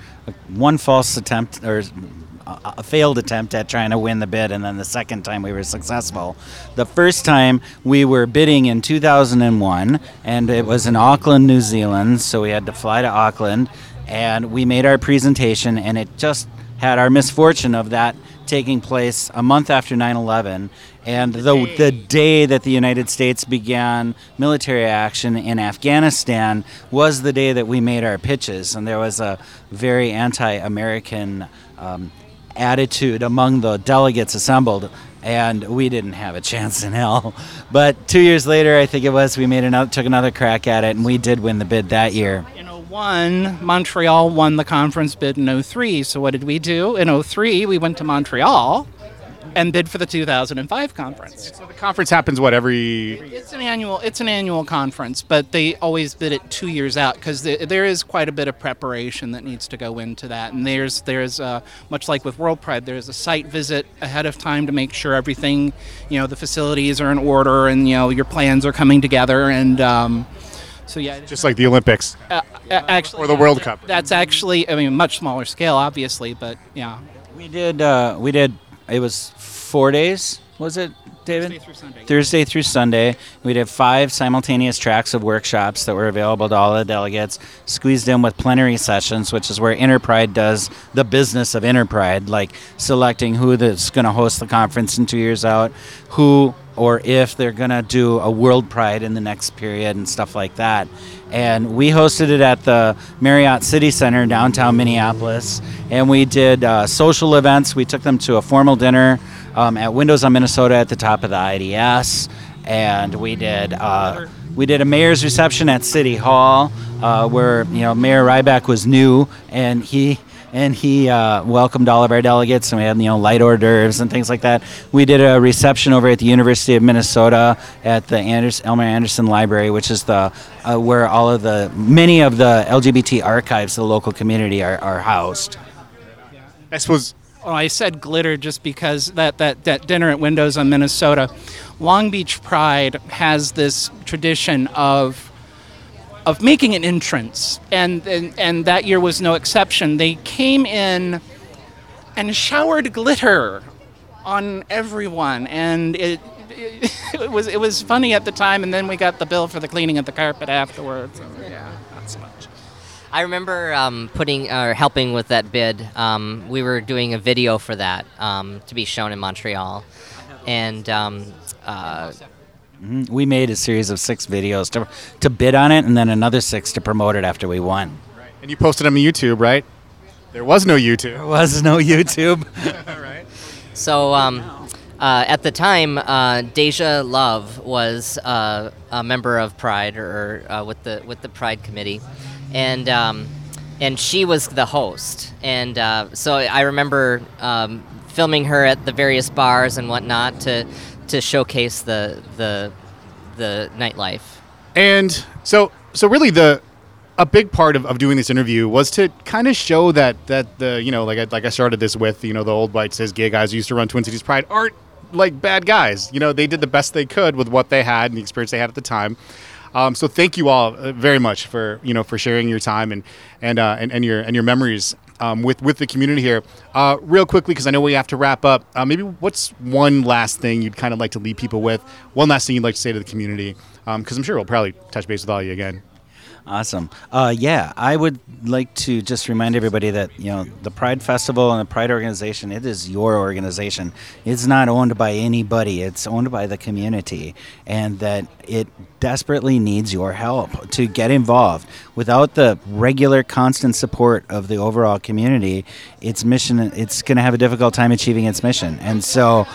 [SPEAKER 2] one false attempt or a a failed attempt at trying to win the bid, and then the second time we were successful. The first time we were bidding in 2001, and it was in Auckland, New Zealand, so we had to fly to Auckland, and we made our presentation, and it just had our misfortune of that taking place a month after 9/11, and the the day that the United States began military action in Afghanistan was the day that we made our pitches, and there was a very anti-American um, attitude among the delegates assembled. And we didn't have a chance in hell. But two years later, I think it was, we made another, took another crack at it, and we did win the bid that year.
[SPEAKER 3] In 01, Montreal won the conference bid in 03. So what did we do? In 03, we went to Montreal and bid for the 2005 conference.
[SPEAKER 1] So the conference happens what every
[SPEAKER 3] It's an annual. It's an annual conference, but they always bid it two years out because there is quite a bit of preparation that needs to go into that. And there's there's uh, much like with World Pride, there's a site visit ahead of time to make sure everything, you know, the facilities are in order and you know your plans are coming together. And um, so yeah,
[SPEAKER 1] just like the Olympics
[SPEAKER 3] uh, actually
[SPEAKER 1] or the World Cup.
[SPEAKER 3] That's actually, I mean, much smaller scale, obviously, but yeah.
[SPEAKER 2] We did. Uh, we did. It was four days. Was it, David?
[SPEAKER 3] Thursday through Sunday.
[SPEAKER 2] Thursday through Sunday. We did five simultaneous tracks of workshops that were available to all the delegates, squeezed in with plenary sessions, which is where Interpride does the business of Interpride, like selecting who that's going to host the conference in two years out, who or if they're going to do a World Pride in the next period and stuff like that. And we hosted it at the Marriott City Center, downtown Minneapolis. And we did uh, social events. We took them to a formal dinner um, at Windows on Minnesota at the top of the IDS. And we did. Uh, we did a mayor's reception at City Hall, uh, where you know Mayor Rybak was new, and he and he uh, welcomed all of our delegates, and we had you know light hors d'oeuvres and things like that. We did a reception over at the University of Minnesota at the Anders- Elmer Andersen Library, which is the uh, where all of the many of the LGBT archives of the local community are, are housed.
[SPEAKER 1] I suppose
[SPEAKER 3] Oh, I said glitter just because that, that, that dinner at Windows on Minnesota. Long Beach Pride has this tradition of of making an entrance, and, and and that year was no exception. They came in and showered glitter on everyone, and it it was it was funny at the time, and then we got the bill for the cleaning of the carpet afterwards. Yeah, not so much.
[SPEAKER 4] I remember um, putting or helping with that bid. Um, we were doing a video for that um, to be shown in Montreal, and um, uh,
[SPEAKER 2] Mhm. We made a series of six videos to, to bid on it, and then another six to promote it after we won.
[SPEAKER 1] And you posted them on YouTube, right? There was no YouTube.
[SPEAKER 2] There was no (laughs) YouTube.
[SPEAKER 4] so um, uh, at the time, uh, Deja Love was uh, a member of Pride or uh, with the with the Pride committee, and um, and she was the host. And uh, so I remember um, filming her at the various bars and whatnot to to showcase the the the nightlife.
[SPEAKER 1] And so, so really, the a big part of, of doing this interview was to kind of show that that the you know like I, like I started this with you know the old white cis gay guys who used to run Twin Cities Pride aren't like bad guys. You know they did the best they could with what they had and the experience they had at the time. Um, so thank you all uh, very much for you know for sharing your time and and uh, and, and your and your memories um, with with the community here. Uh, real quickly, because I know we have to wrap up. Uh, maybe what's one last thing you'd kind of like to leave people with? One last thing you'd like to say to the community? Because I'm sure we'll probably touch base with all of you again.
[SPEAKER 2] Awesome. Uh, yeah, I would like to just remind everybody that you know the Pride Festival and the Pride organization. It is your organization. It's not owned by anybody. It's owned by the community, and that it desperately needs your help to get involved. Without the regular, constant support of the overall community, its mission it's going to have a difficult time achieving its mission. And so,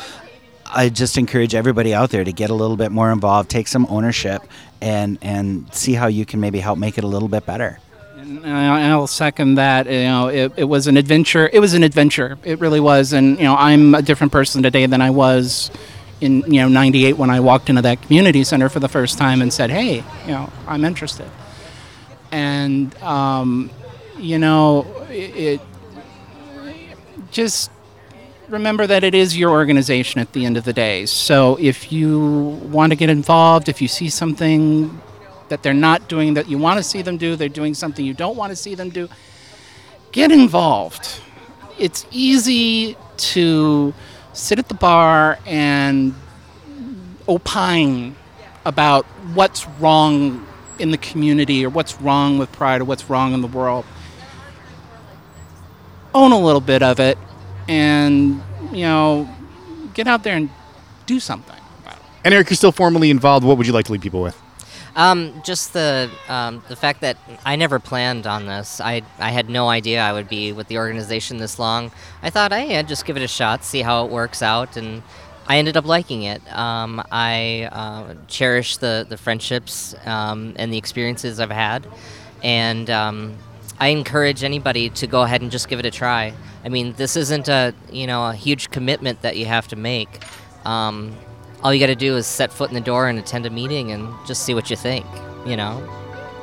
[SPEAKER 2] I just encourage everybody out there to get a little bit more involved, take some ownership, and and see how you can maybe help make it a little bit better.
[SPEAKER 3] And I'll second that. You know, it, it was an adventure. It was an adventure. It really was. And you know, I'm a different person today than I was in you know '98 when I walked into that community center for the first time and said, "Hey, you know, I'm interested." And um, you know, it, it just remember that it is your organization at the end of the day. So if you want to get involved, if you see something that they're not doing that you want to see them do, they're doing something you don't want to see them do, get involved. It's easy to sit at the bar and opine about what's wrong in the community or what's wrong with pride or what's wrong in the world. Own a little bit of it and, you know, get out there and do something about it.
[SPEAKER 1] And Eric, you're still formally involved. What would you like to leave people with?
[SPEAKER 4] Um, just the um, the fact that I never planned on this. I I had no idea I would be with the organization this long. I thought, hey, I'd just give it a shot, see how it works out, and I ended up liking it. Um, I uh, cherish the the friendships um, and the experiences I've had, and um, I encourage anybody to go ahead and just give it a try. I mean, this isn't a you know a huge commitment that you have to make. Um, all you got to do is set foot in the door and attend a meeting and just see what you think. You know.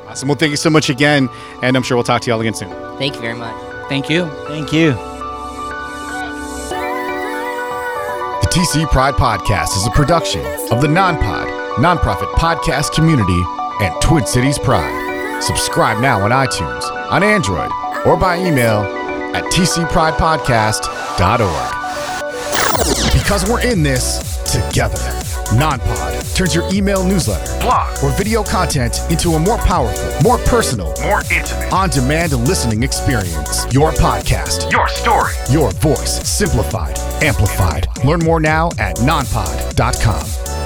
[SPEAKER 1] Awesome. Well, thank you so much again, and I'm sure we'll talk to you all again soon.
[SPEAKER 4] Thank you very much.
[SPEAKER 3] Thank you.
[SPEAKER 2] Thank you.
[SPEAKER 1] The TC Pride Podcast is a production of the NonPod, nonprofit podcast community, and Twin Cities Pride. Subscribe now on iTunes, on Android, or by email at tcpridepodcast.org. Because we're in this together. NonPod turns your email newsletter, blog, or video content into a more powerful, more personal, more intimate, on demand listening experience. Your podcast, your story, your voice, simplified, amplified. Learn more now at nonpod.com.